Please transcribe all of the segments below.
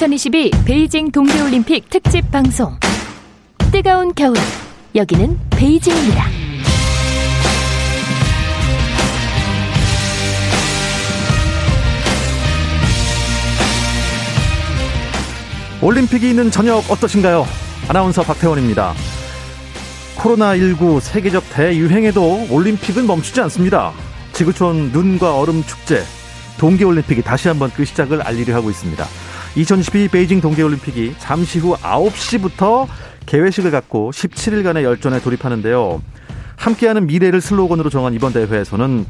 2022 베이징 동계올림픽 특집 방송. 뜨거운 겨울. 여기는 베이징입니다. 올림픽이 있는 저녁 어떠신가요? 아나운서 박태원입니다. 코로나19 세계적 대유행에도 올림픽은 멈추지 않습니다. 지구촌 눈과 얼음 축제, 동계올림픽이 다시 한번 그 시작을 알리려 하고 있습니다. 2022 베이징 동계올림픽이 잠시 후 9시부터 개회식을 갖고 17일간의 열전에 돌입하는데요. 함께하는 미래를 슬로건으로 정한 이번 대회에서는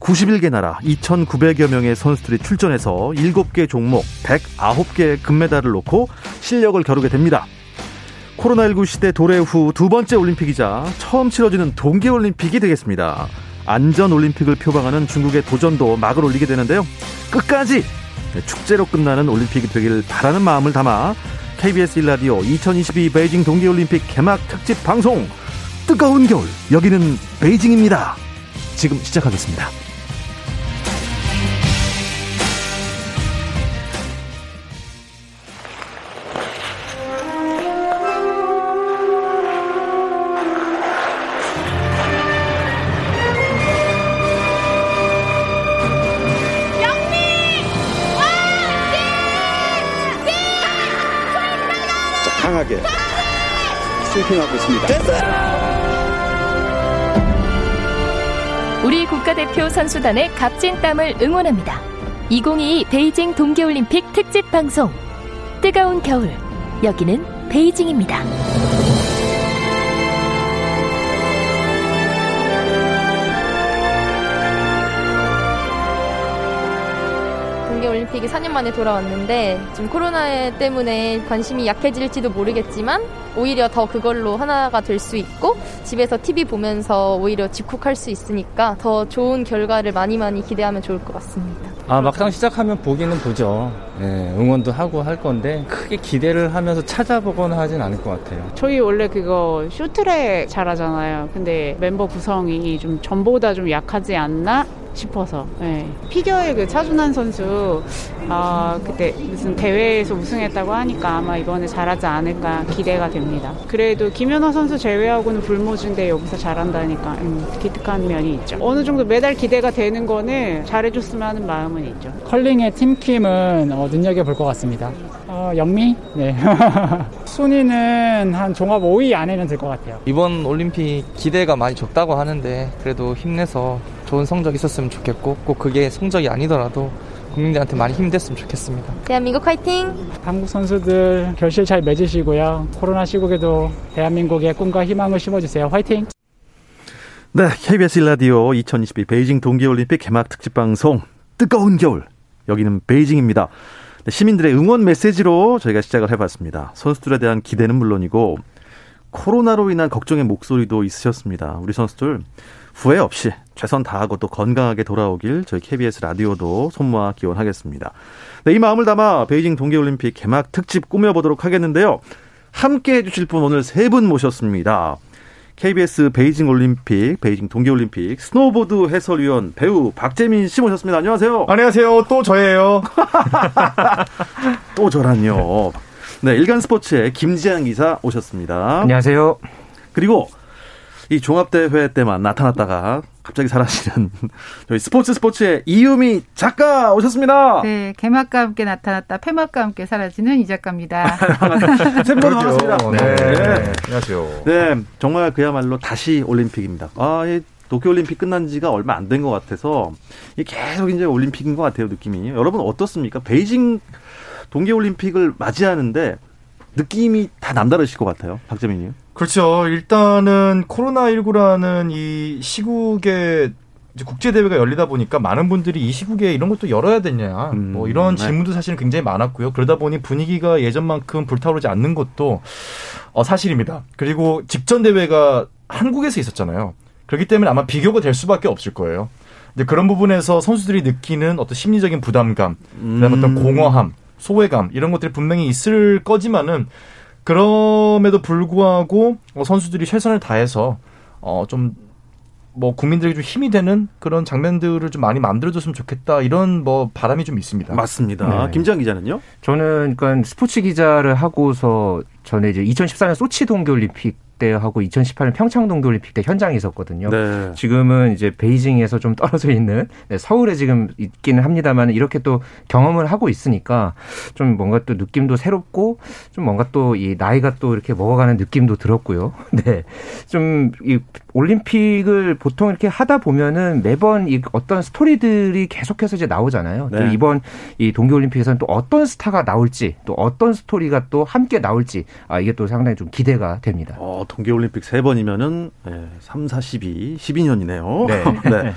91개 나라 2,900여 명의 선수들이 출전해서 7개 종목 109개의 금메달을 놓고 실력을 겨루게 됩니다. 코로나19 시대 도래 후 두 번째 올림픽이자 처음 치러지는 동계올림픽이 되겠습니다. 안전올림픽을 표방하는 중국의 도전도 막을 올리게 되는데요. 끝까지 축제로 끝나는 올림픽이 되길 바라는 마음을 담아 KBS 1라디오 2022 베이징 동계올림픽 개막 특집 방송 뜨거운 겨울 여기는 베이징입니다. 지금 시작하겠습니다. 스위핑하고 있습니다. 우리 국가대표 선수단의 값진 땀을 응원합니다. 2022 베이징 동계올림픽 특집 방송. 뜨거운 겨울. 여기는 베이징입니다. 동계올림픽이 4년 만에 돌아왔는데 지금 코로나 때문에 관심이 약해질지도 모르겠지만 오히려 더 그걸로 하나가 될 수 있고 집에서 TV 보면서 오히려 집콕할 수 있으니까 더 좋은 결과를 많이 많이 기대하면 좋을 것 같습니다. 아 막상 시작하면 보기는 보죠. 네, 응원도 하고 할 건데 크게 기대를 하면서 찾아보거나 하진 않을 것 같아요. 저희 원래 그거 쇼트랙 잘하잖아요. 근데 멤버 구성이 좀 전보다 좀 약하지 않나 싶어서 네. 피겨의 그 차준환 선수 아 그때 무슨 대회에서 우승했다고 하니까 아마 이번에 잘하지 않을까 기대가 됩니다. 그래도 김연아 선수 제외하고는 불모준데 여기서 잘한다니까 음, 기특한 면이 있죠. 어느 정도 메달 기대가 되는 거는 잘해줬으면 하는 마음은 있죠. 컬링의 팀킴은 어, 눈여겨볼 것 같습니다. 어, 영미? 네. 순위는 한 종합 5위 안에는 들 것 같아요. 이번 올림픽 기대가 많이 적다고 하는데 그래도 힘내서 좋은 성적 있었으면 좋겠고 꼭 그게 성적이 아니더라도 국민들한테 많이 힘됐으면 좋겠습니다. 대한민국 화이팅! 한국 선수들 결실 잘 맺으시고요. 코로나 시국에도 대한민국의 꿈과 희망을 심어주세요. 화이팅! 네, KBS 일라디오 2022 베이징 동계올림픽 개막 특집 방송 뜨거운 겨울 여기는 베이징입니다. 네, 시민들의 응원 메시지로 저희가 시작을 해봤습니다. 선수들에 대한 기대는 물론이고 코로나로 인한 걱정의 목소리도 있으셨습니다. 우리 선수들 후회 없이 최선 다하고 또 건강하게 돌아오길 저희 KBS 라디오도 손 모아 기원하겠습니다. 네, 이 마음을 담아 베이징 동계올림픽 개막 특집 꾸며보도록 하겠는데요. 함께 해주실 분 오늘 세 분 모셨습니다. KBS 베이징 올림픽, 베이징 동계올림픽 스노보드 해설위원 배우 박재민 씨 모셨습니다. 안녕하세요. 안녕하세요. 또 저예요. 또 저라뇨. 네, 일간 스포츠의 김지한 기사 오셨습니다. 안녕하세요. 그리고 이 종합대회 때만 나타났다가 갑자기 사라지는 저희 스포츠 스포츠의 이유미 작가 오셨습니다. 네, 개막과 함께 나타났다 폐막과 함께 사라지는 이 작가입니다. 세분 반갑습니다. 네. 네. 안녕하세요. 네, 정말 그야말로 다시 올림픽입니다. 아, 이 도쿄올림픽 끝난 지가 얼마 안 된 것 같아서 이게 계속 이제 올림픽인 것 같아요, 느낌이. 여러분 어떻습니까? 베이징 동계올림픽을 맞이하는데 느낌이 다 남다르실 것 같아요, 박재민님. 그렇죠. 일단은 코로나19라는 이 시국에 국제 대회가 열리다 보니까 많은 분들이 이 시국에 이런 것도 열어야 되냐 음, 뭐 이런 네. 질문도 사실은 굉장히 많았고요. 그러다 보니 분위기가 예전만큼 불타오르지 않는 것도 어, 사실입니다. 그리고 직전 대회가 한국에서 있었잖아요. 그렇기 때문에 아마 비교가 될 수밖에 없을 거예요. 근데 그런 부분에서 선수들이 느끼는 어떤 심리적인 부담감, 그다음 어떤 공허함, 소외감 이런 것들이 분명히 있을 거지만은 그럼에도 불구하고 어, 선수들이 최선을 다해서 어, 좀 뭐 국민들에게 좀 힘이 되는 그런 장면들을 좀 많이 만들어줬으면 좋겠다 이런 뭐 바람이 좀 있습니다. 맞습니다. 네. 김지한 기자는요? 저는 그러니까 스포츠 기자를 하고서 전에 이제 2014년 소치 동계올림픽 때 하고 2018년 평창 동계올림픽 때 현장에 있었거든요. 네. 지금은 이제 베이징에서 좀 떨어져 있는 네, 서울에 지금 있기는 합니다만 이렇게 또 경험을 하고 있으니까 좀 뭔가 또 느낌도 새롭고 좀 뭔가 또 이 나이가 또 이렇게 먹어가는 느낌도 들었고요. 네. 좀 이 올림픽을 보통 이렇게 하다 보면은 매번 이 어떤 스토리들이 계속해서 이제 나오잖아요. 네. 또 이번 이 동계올림픽에서는 또 어떤 스타가 나올지 또 어떤 스토리가 또 함께 나올지 아 이게 또 상당히 좀 기대가 됩니다. 어, 동계올림픽 세 번이면은 네, 3, 4, 12, 12년이네요. 네. 네.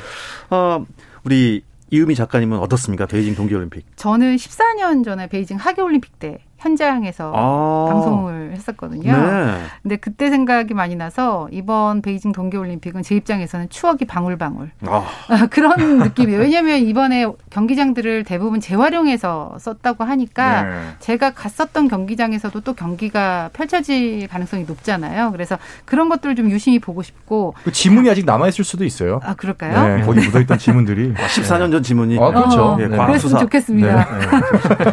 어, 우리 이은미 작가님은 어떻습니까? 베이징 동계올림픽. 저는 14년 전에 베이징 하계올림픽 때 현장에서 아. 방송을 했었거든요. 네. 근데 그때 생각이 많이 나서 이번 베이징 동계올림픽은 제 입장에서는 추억이 방울방울. 아, 그런 느낌이에요. 왜냐하면 이번에 경기장들을 대부분 재활용해서 썼다고 하니까 네. 제가 갔었던 경기장에서도 또 경기가 펼쳐질 가능성이 높잖아요. 그래서 그런 것들을 좀 유심히 보고 싶고. 그 지문이 아직 남아 있을 수도 있어요. 아 그럴까요? 네, 거기 묻어있던 지문들이. 14년 전 지문이. 아, 그렇죠. 예, 네. 과학 수사. 그랬으면 좋겠습니다. 네.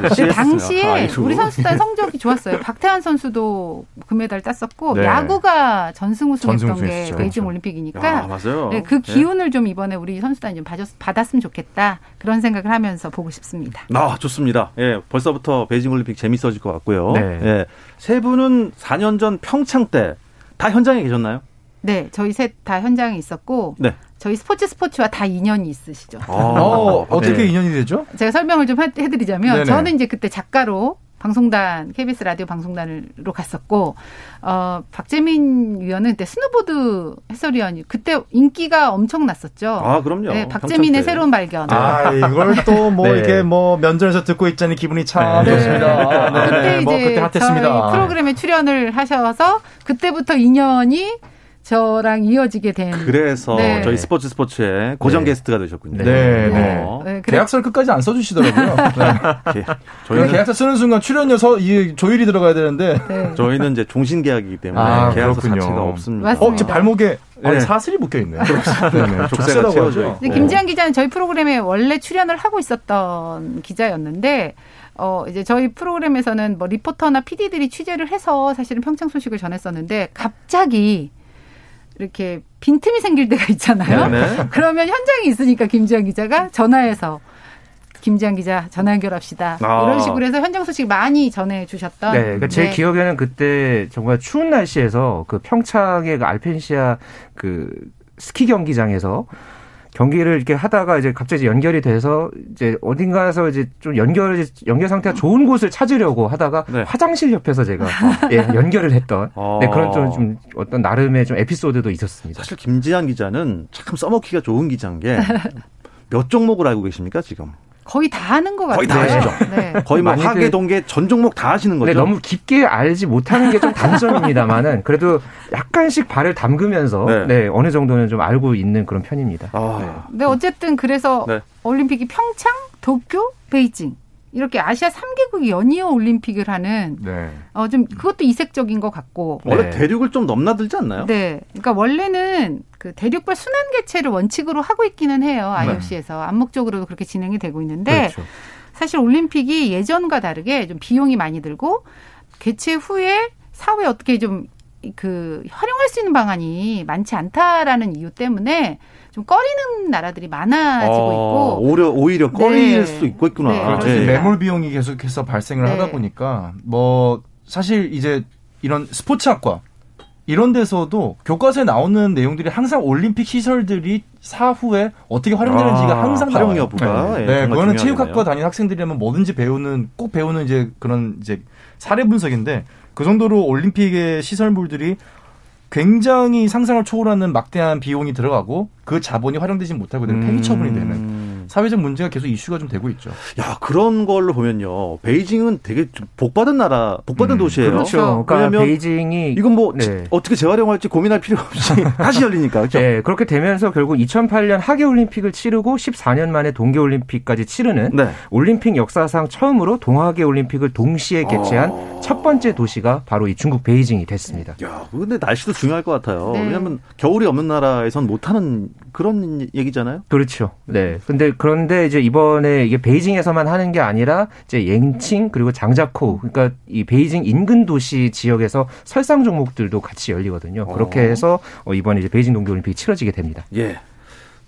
근데 당시에 아이고. 우리 선수 단 성적이 좋았어요. 박태환 선수도 금메달 땄었고 네. 야구가 전승 우승했던 게 우승했죠. 베이징 그렇죠. 올림픽이니까 아, 맞아요. 네, 그 기운을 좀 이번에 우리 선수단이 좀 받았, 받았 으면 좋겠다 그런 생각을 하면서 보고 싶습니다. 아, 좋습니다. 예, 벌써부터 베이징 올림픽 재밌어질 것 같고요. 네. 예. 세 분은 4년 전 평창 때 다 현장에 계셨나요? 네, 저희 셋 다 현장에 있었고 네. 저희 스포츠 스포츠와 다 인연이 있으시죠. 어, 어떻게 네. 인연이 되죠? 제가 설명을 좀 해- 해드리자면 네네. 저는 이제 그때 작가로 방송단 KBS 라디오 방송단으로 갔었고 어 박재민 위원은 그때 스노보드 해설위원이 그때 인기가 엄청 났었죠. 아, 그럼요. 네, 박재민의 때. 새로운 발견. 아, 이걸 또 뭐 네. 이렇게 뭐 면전에서 듣고 있자니 기분이 참 네. 좋습니다. 아, 네, 그때 네, 이제 뭐 그때 핫했습니다. 저희 프로그램에 출연을 하셔서 그때부터 인연이 저랑 이어지게 된. 그래서 네. 저희 스포츠 스포츠의 고정 네. 게스트가 되셨군요. 네, 네. 어. 네, 그래- 계약서를 끝까지 안 써주시더라고요. 네. 예. 저희 저희는 계약서 쓰는 순간 출연료 서, 이 조율이 들어가야 되는데. 네. 저희는 이제 종신 계약이기 때문에 아, 계약서 그렇군요. 자체가 없습니다. 맞습니다. 어, 저 발목에 네. 아, 사슬이 묶여 있네. 네네. 족쇄가 채워져 있고. 김지한 기자는 저희 프로그램에 원래 출연을 하고 있었던 기자였는데 어 이제 저희 프로그램에서는 뭐 리포터나 PD들이 취재를 해서 사실은 평창 소식을 전했었는데 갑자기 이렇게 빈틈이 생길 때가 있잖아요. 네. 그러면 현장에 있으니까 김지한 기자가 전화해서 김지한 기자 전화 연결합시다. 아. 이런 식으로 해서 현장 소식 많이 전해 주셨던 네, 그러니까 제 네. 기억에는 그때 정말 추운 날씨에서 그 평창의 그 알펜시아 그 스키 경기장에서 경기를 이렇게 하다가 이제 갑자기 연결이 돼서 이제 어딘가에서 이제 좀 연결 연결 상태가 좋은 곳을 찾으려고 하다가 네. 화장실 옆에서 제가 예, 연결을 했던 어. 네, 그런 좀, 좀 어떤 나름의 좀 에피소드도 있었습니다. 사실 김지한 기자는 참 써먹기가 좋은 기자인 게 몇 종목을 알고 계십니까 지금? 거의 다 하는 것 같아요. 거의 다 아시죠? 네. 거의 뭐 많이들- 화계, 동계 전 종목 다 하시는 거죠? 네, 너무 깊게 알지 못하는 게 좀 단점입니다만은 그래도 약간씩 발을 담그면서 네. 네. 어느 정도는 좀 알고 있는 그런 편입니다. 아, 네, 어쨌든 그래서 네. 올림픽이 평창, 도쿄, 베이징 이렇게 아시아 3개국이 연이어 올림픽을 하는 네. 어 좀 그것도 이색적인 것 같고. 원래 네. 대륙을 좀 넘나들지 않나요? 네. 그러니까 원래는 그 대륙별 순환 개최를 원칙으로 하고 있기는 해요. IOC에서 암묵적으로도 그렇게 진행이 되고 있는데 그렇죠. 사실 올림픽이 예전과 다르게 좀 비용이 많이 들고 개최 후에 사후에 어떻게 좀 그 활용할 수 있는 방안이 많지 않다라는 이유 때문에 좀 꺼리는 나라들이 많아지고 어, 있고 오히려 오히려 꺼릴 네. 수도 있고 있구나. 네, 그렇죠. 예. 매몰 비용이 계속해서 발생을 네. 하다 보니까 뭐 사실 이제 이런 스포츠학과 이런 데서도 교과서에 나오는 내용들이 항상 올림픽 시설들이 사후에 어떻게 활용되는지가 아, 항상 활용 나와요. 여부가 네, 예, 네, 정말 그거는 중요하겠네요. 체육학과 다니는 학생들이라면 뭐든지 배우는 꼭 배우는 이제 그런 이제 사례 분석인데 그 정도로 올림픽의 시설물들이 굉장히 상상을 초월하는 막대한 비용이 들어가고 그 자본이 활용되지 못하고 되는 폐기 처분이 되는 음. 사회적 문제가 계속 이슈가 좀 되고 있죠. 야 그런 걸로 보면요, 베이징은 되게 좀 복받은 나라, 복받은 도시예요. 그렇죠. 그러니까 왜냐하면 베이징이 이건 뭐 네. 어떻게 재활용할지 고민할 필요가 없이 다시 열리니까 그렇죠. 네, 그렇게 되면서 결국 2008년 하계 올림픽을 치르고 14년 만에 동계 올림픽까지 치르는 네. 올림픽 역사상 처음으로 동하계 올림픽을 동시에 개최한 어. 첫 번째 도시가 바로 이 중국 베이징이 됐습니다. 야, 근데 날씨도 중요할 것 같아요. 네. 왜냐하면 겨울이 없는 나라에선 못하는 그런 얘기잖아요. 그렇죠. 네. 근데 그런데 이제 이번에 이게 베이징에서만 하는 게 아니라 이제 옌칭 그리고 장자코 그러니까 이 베이징 인근 도시 지역에서 설상 종목들도 같이 열리거든요. 그렇게 어. 해서 어, 이번에 이제 베이징 동계 올림픽이 치러지게 됩니다. 예.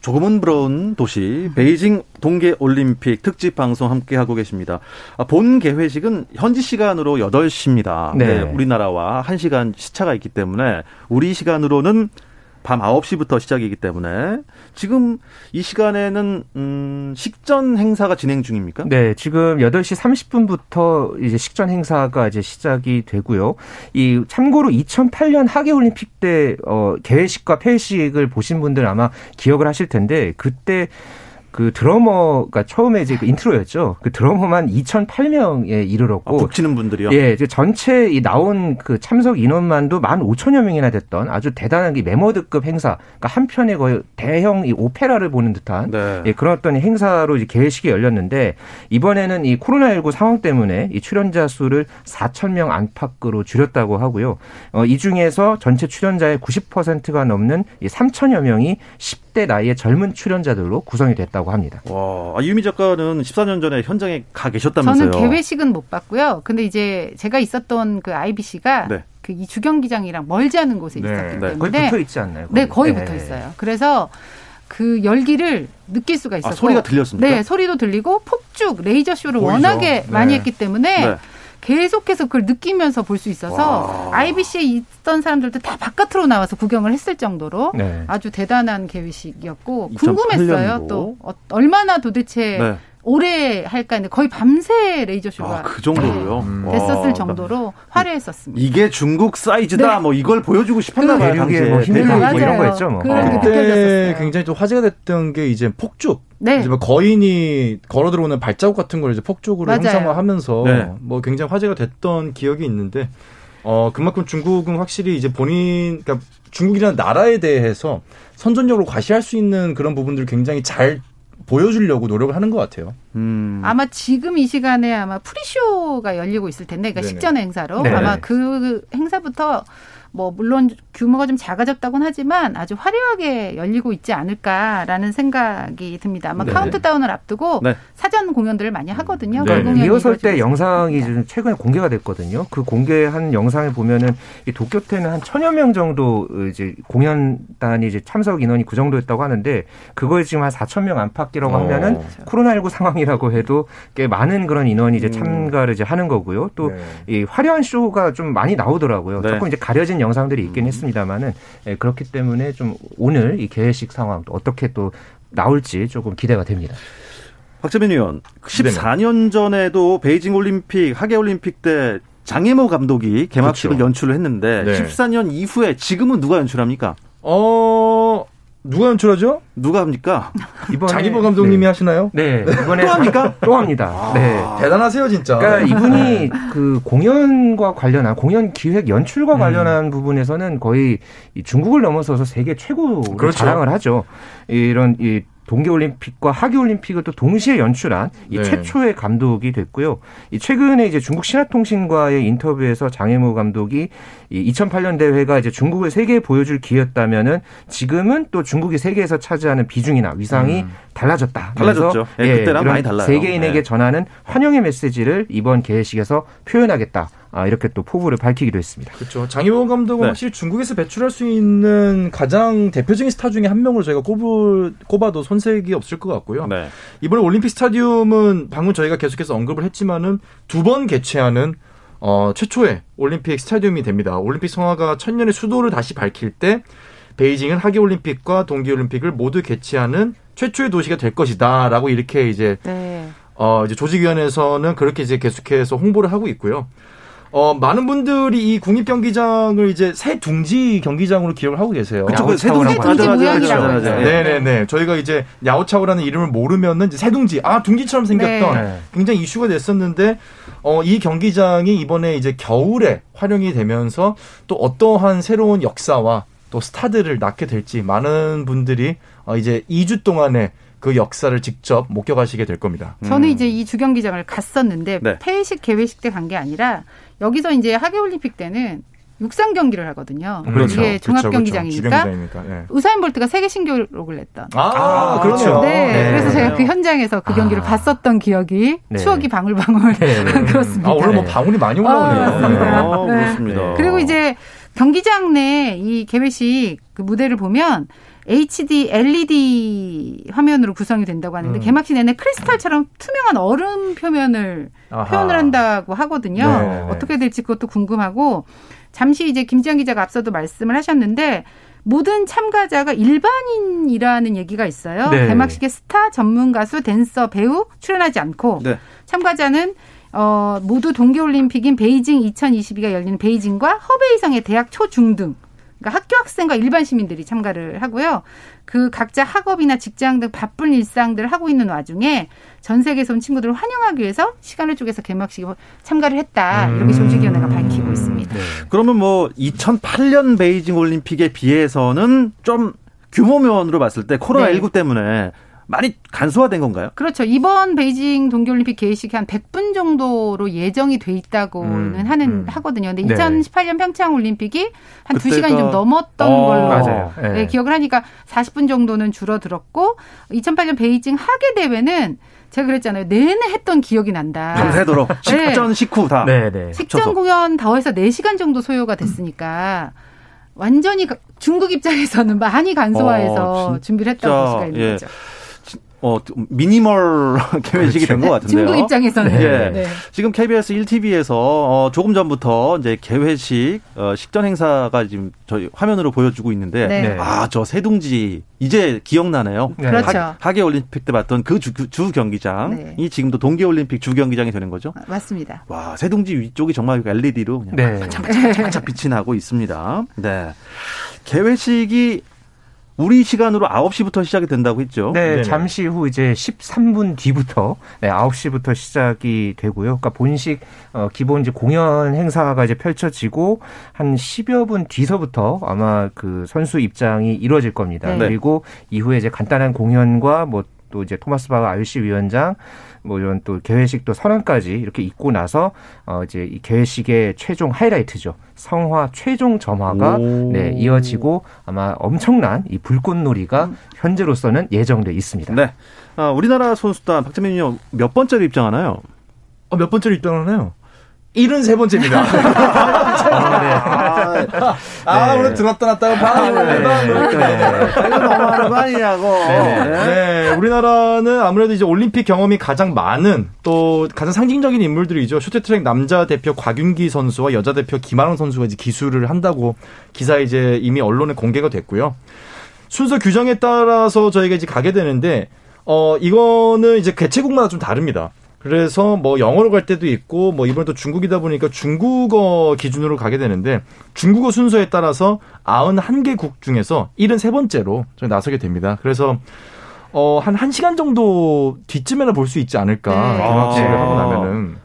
조금은 부러운 도시 베이징 동계 올림픽 특집 방송 함께 하고 계십니다. 아, 본 개회식은 현지 시간으로 8시입니다. 네. 우리나라와 1시간 시차가 있기 때문에 우리 시간으로는 밤 9시부터 시작이기 때문에 지금 이 시간에는 음, 식전 행사가 진행 중입니까? 네, 지금 8시 30분부터 이제 식전 행사가 이제 시작이 되고요. 이 참고로 2008년 하계 올림픽 때 어, 개회식과 폐회식을 보신 분들 아마 기억을 하실 텐데 그때 그 드러머가 처음에 이제 그 인트로였죠. 그 드러머만 2,008명에 이르렀고 아, 북치는 분들이요. 예, 전체 이 나온 그 참석 인원만도 15,000여 명이나 됐던 아주 대단한 이 매머드급 행사. 그러니까 한 편의 거의 대형 이 오페라를 보는 듯한 네. 예, 그런 어떤 행사로 이제 개회식이 열렸는데 이번에는 이 코로나19 상황 때문에 이 출연자 수를 4,000명 안팎으로 줄였다고 하고요. 어, 이 중에서 전체 출연자의 90%가 넘는 이 3,000여 명이 10 대 나이의 젊은 출연자들로 구성이 됐다고 합니다. 와, 아, 유미 작가는 14년 전에 현장에 가 계셨다면서요. 저는 개회식은 못 봤고요. 근데 이제 제가 있었던 그 IBC가 네. 그이 주경기장이랑 멀지 않은 곳에 네. 있었기 네. 때문에 거의 붙어 있지 않나요? 네, 거의 네. 붙어 있어요. 그래서 그 열기를 느낄 수가 있었고 아, 소리가 들렸습니까? 네, 소리도 들리고 폭죽 레이저 쇼를. 워낙에 네. 많이 했기 때문에 네. 계속해서 그걸 느끼면서 볼 수 있어서 IBC에 있던 사람들도 다 바깥으로 나와서 구경을 했을 정도로 네. 아주 대단한 개회식이었고 2008 궁금했어요. 또 어, 얼마나 도대체 네. 오래 할까 했는데 거의 밤새 레이저 쇼가 아, 그 정도로요? 네, 와, 됐었을 나- 정도로 화려했었습니다. 이게 중국 사이즈다. 네. 뭐 이걸 보여주고 싶었나 봐요. 당시에. 뭐 대륙의 뭐 이런 맞아요. 거였죠, 뭐. 어. 그때 느껴졌었어요. 굉장히 또 화제가 됐던 게 이제 폭죽. 네. 이제 뭐 거인이 걸어 들어오는 발자국 같은 걸 이제 폭죽으로 맞아요. 형상화하면서 네. 뭐 굉장히 화제가 됐던 기억이 있는데 어 그만큼 중국은 확실히 이제 본인 그러니까 중국이라는 나라에 대해서 선전적으로 과시할 수 있는 그런 부분들을 굉장히 잘 보여주려고 노력을 하는 것 같아요. 음. 아마 지금 이 시간에 아마 프리쇼가 열리고 있을 텐데, 그러니까 네네. 식전 행사로 네. 아마 그 행사부터 뭐 물론 규모가 좀 작아졌다고는 하지만 아주 화려하게 열리고 있지 않을까라는 생각이 듭니다. 아마 네. 카운트다운을 앞두고 네. 사전 공연들을 많이 하거든요. 네. 그 리허설 때 영상이 좀 최근에 공개가 됐거든요. 그 공개한 영상을 보면은 이 도쿄태는 한 천여 명 정도 이제 공연단이 이제 참석 인원이 그 정도였다고 하는데 그거에 지금 한 4천 명 안팎이라고 어. 하면은 코로나19 상황이라고 해도 꽤 많은 그런 인원이 이제 참가를 이제 하는 거고요. 또 네. 이 화려한 쇼가 좀 많이 나오더라고요. 네. 조금 이제 가려진 영상들이 있긴 했습니다만은 예, 그렇기 때문에 좀 오늘 이 개회식 상황 또 어떻게 또 나올지 조금 기대가 됩니다. 박재민 의원, 14년 전에도 베이징 올림픽, 하계 올림픽 때 장혜모 감독이 개막식을 그렇죠. 연출을 했는데 네. 14년 이후에 지금은 누가 연출합니까? 어 누가 연출하죠? 누가 합니까? 이번에 장희보 감독님이 네. 하시나요? 네, 이번에 또 합니까? 또 합니다. 네. 대단하세요 진짜. 그러니까 이분이 그 공연과 관련한 공연 기획 연출과 음. 관련한 부분에서는 거의 이 중국을 넘어서서 세계 최고를 그렇죠. 자랑을 하죠. 이런 이 동계올림픽과 하계올림픽을 또 동시에 연출한 이 네. 최초의 감독이 됐고요. 이 최근에 이제 중국 신화통신과의 인터뷰에서 장혜모 감독이 이 2008년 대회가 이제 중국을 세계에 보여줄 기회였다면은 지금은 또 중국이 세계에서 차지하는 비중이나 위상이 달라졌다. 달라졌죠. 예, 그때랑 많이 달라요. 세계인에게 네. 전하는 환영의 메시지를 이번 개회식에서 표현하겠다. 아, 이렇게 또 포부를 밝히기도 했습니다. 그렇죠. 장희보 감독은 네. 확실히 중국에서 배출할 수 있는 가장 대표적인 스타 중에 한 명으로 저희가 꼽을, 꼽아도 손색이 없을 것 같고요. 네. 이번에 올림픽 스타디움은 방금 저희가 계속해서 언급을 했지만은 두 번 개최하는 어, 최초의 올림픽 스타디움이 됩니다. 올림픽 성화가 천년의 수도를 다시 밝힐 때 베이징은 하계 올림픽과 동계 올림픽을 모두 개최하는 최초의 도시가 될 것이다라고 이렇게 이제 네. 어, 이제 조직위원회에서는 그렇게 이제 계속해서 홍보를 하고 있고요. 어, 많은 분들이 이 국립경기장을 이제 새 둥지 경기장으로 기억을 하고 계세요. 그쵸, 그 새둥지 모양이라고. 맞아. 네네네. 저희가 이제 야오차오라는 이름을 모르면은 이제 새둥지, 아, 둥지처럼 생겼던 네. 굉장히 이슈가 됐었는데, 어, 이 경기장이 이번에 이제 겨울에 활용이 되면서 또 어떠한 새로운 역사와 또 스타들을 낳게 될지 많은 분들이 어, 이제 2주 동안의 그 역사를 직접 목격하시게 될 겁니다. 저는 이제 이 주경 기장을 갔었는데 네. 폐회식 개회식 때 간 게 아니라 여기서 이제 하계 올림픽 때는 육상 경기를 하거든요. 그렇죠. 이게 그렇죠, 종합 그렇죠. 경기장이니까 주경기장이니까. 예. 우사인 볼트가 세계 신기록을 냈던. 아, 그렇죠. 네, 네. 그래서 제가 그 현장에서 그 경기를 아. 봤었던 기억이 네. 추억이 방울방울 네, 네. 그렇습니다. 아, 오늘 뭐 방울이 많이 올라오네요. 아. 어, 네. 그렇습니다. 그리고 이제 경기장 내 이 개회식 그 무대를 보면 HD LED 화면으로 구성이 된다고 하는데 음. 개막식 내내 크리스탈처럼 투명한 얼음 표면을 아하. 표현을 한다고 하거든요. 네. 어떻게 될지 그것도 궁금하고 잠시 이제 김지영 기자가 앞서도 말씀을 하셨는데 모든 참가자가 일반인이라는 얘기가 있어요. 네. 개막식에 스타, 전문 가수, 댄서, 배우 출연하지 않고 네. 참가자는 어, 모두 동계올림픽인 베이징 2022가 열리는 베이징과 허베이성의 대학 초중등 그러니까 학교 학생과 일반 시민들이 참가를 하고요. 그 각자 학업이나 직장 등 바쁜 일상들을 하고 있는 와중에 전 세계에서 온 친구들을 환영하기 위해서 시간을 쪼개서 개막식에 참가를 했다. 이렇게 조직위원회가 밝히고 있습니다. 그러면 뭐 2008년 베이징 올림픽에 비해서는 좀 규모 면으로 봤을 때 코로나 19 때문에 많이 간소화된 건가요? 그렇죠. 이번 베이징 동계올림픽 개회식이 한 100분 정도로 예정이 돼 있다고는 음, 하는 음. 하거든요. 근데 네. 2018년 평창 올림픽이 한 그때가- 2시간이 좀 넘었던 어, 걸로 맞아요. 네. 네, 기억을 하니까 40분 정도는 줄어들었고 2008년 베이징 하계 대회는 제가 그랬잖아요. 내내 했던 기억이 난다. 밤새도록 네. 식전 식후 다. 네, 네. 식전 합쳐서. 공연 더 해서 4시간 정도 소요가 됐으니까 완전히 가- 중국 입장에서는 많이 간소화해서 어, 준비를 했다고 볼 수가 있는 예. 거죠. 어, 미니멀 개회식이 된 것 같은데요. 중국 입장에서는. 예. 네. 지금 KBS 1TV에서 어, 조금 전부터 이제 개회식 어, 식전 행사가 지금 저희 화면으로 보여주고 있는데 네. 네. 아, 저 세둥지 이제 기억나네요. 네. 그렇죠. 하, 계 올림픽 때 봤던 그 주 주 경기장이 네. 지금도 동계 올림픽 주 경기장이 되는 거죠. 아, 맞습니다. 와, 세둥지 위쪽이 정말 LED로 그냥 네. 반짝반짝 빛이 나고 있습니다. 네. 개회식이 우리 시간으로 9시부터 시작이 된다고 했죠. 네, 네네. 잠시 후 이제 13분 뒤부터 네, 9시부터 시작이 되고요. 그러니까 본식 어, 기본 이제 공연 행사가 이제 펼쳐지고 한 10여 분 뒤서부터 아마 그 선수 입장이 이루어질 겁니다. 네. 그리고 이후에 이제 간단한 공연과 뭐 또 이제 토마스 바가 IOC 위원장 뭐 이런 또 개회식 또 선언까지 이렇게 있고 나서 어 이제 이 개회식의 최종 하이라이트죠. 성화 최종 점화가 오. 네, 이어지고 아마 엄청난 이 불꽃놀이가 현재로서는 예정돼 있습니다. 네. 아, 우리나라 선수단 박재민이 형몇 번째로 입장하나요? 어, 몇 번째로 입장하나요? 73번째입니다. 아, 오늘 들었다 놨다가 봐. 이거 너무 하는 거 아니냐고. 네, 우리나라는 아무래도 이제 올림픽 경험이 가장 많은 또 가장 상징적인 인물들이죠. 쇼트트랙 남자 대표 곽윤기 선수와 여자 대표 김아랑 선수가 이제 기수를 한다고 기사 이제 이미 언론에 공개가 됐고요. 순서 규정에 따라서 저희가 이제 가게 되는데 어 이거는 이제 개최국마다 좀 다릅니다. 그래서 뭐 영어로 갈 때도 있고 뭐 이번에 또 중국이다 보니까 중국어 기준으로 가게 되는데 중국어 순서에 따라서 91개 국 중에서 73번째로 저희 나서게 됩니다. 그래서 어, 한 1시간 정도 뒤쯤에나 볼 수 있지 않을까. 네. 개막식을 아. 하고 나면은.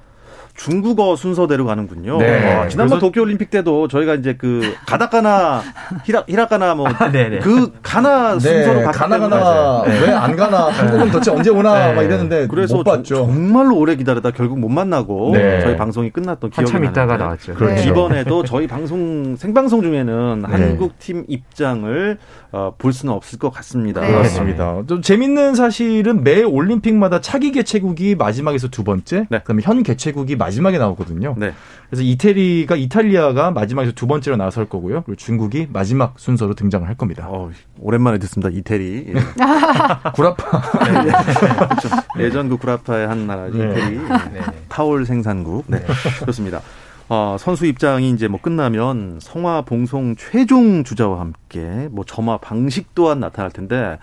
중국어 순서대로 가는군요. 네. 어, 지난번 그래서- 도쿄올림픽 때도 저희가 이제 그 가다카나 히라 히라카나 뭐 네네. 그 가나 순서로 갔기 가나 가나 네. 왜안 가나 한국은 도대체 언제 오나 네. 막 이랬는데 그래서 못 봤죠. 정- 정말로 오래 기다리다 결국 못 만나고 네. 저희 방송이 끝났던 기억이 한참 있다가 나왔죠. 그렇죠. 이번에도 저희 방송 생방송 중에는 한국 팀 입장을 어, 볼 수는 없을 것 같습니다. 네. 그렇습니다. 좀 재밌는 사실은 매 올림픽마다 차기 개최국이 마지막에서 두 번째, 네. 그다음에 현 개최국이 마지막 에 나오거든요. 네. 그래서 이태리가 이탈리아가 마지막에서 두 번째로 나설 거고요. 그리고 중국이 마지막 순서로 등장을 할 겁니다. 어, 오랜만에 듣습니다. 이태리. 예. 구라파. 그렇죠. 예전 그 구라파의 한 나라죠. 네. 이태리. 네. 타올 생산국. 네. 좋습니다. 어, 선수 입장이 이제 뭐 끝나면 성화 봉송 최종 주자와 함께 뭐 점화 방식 또한 나타날 텐데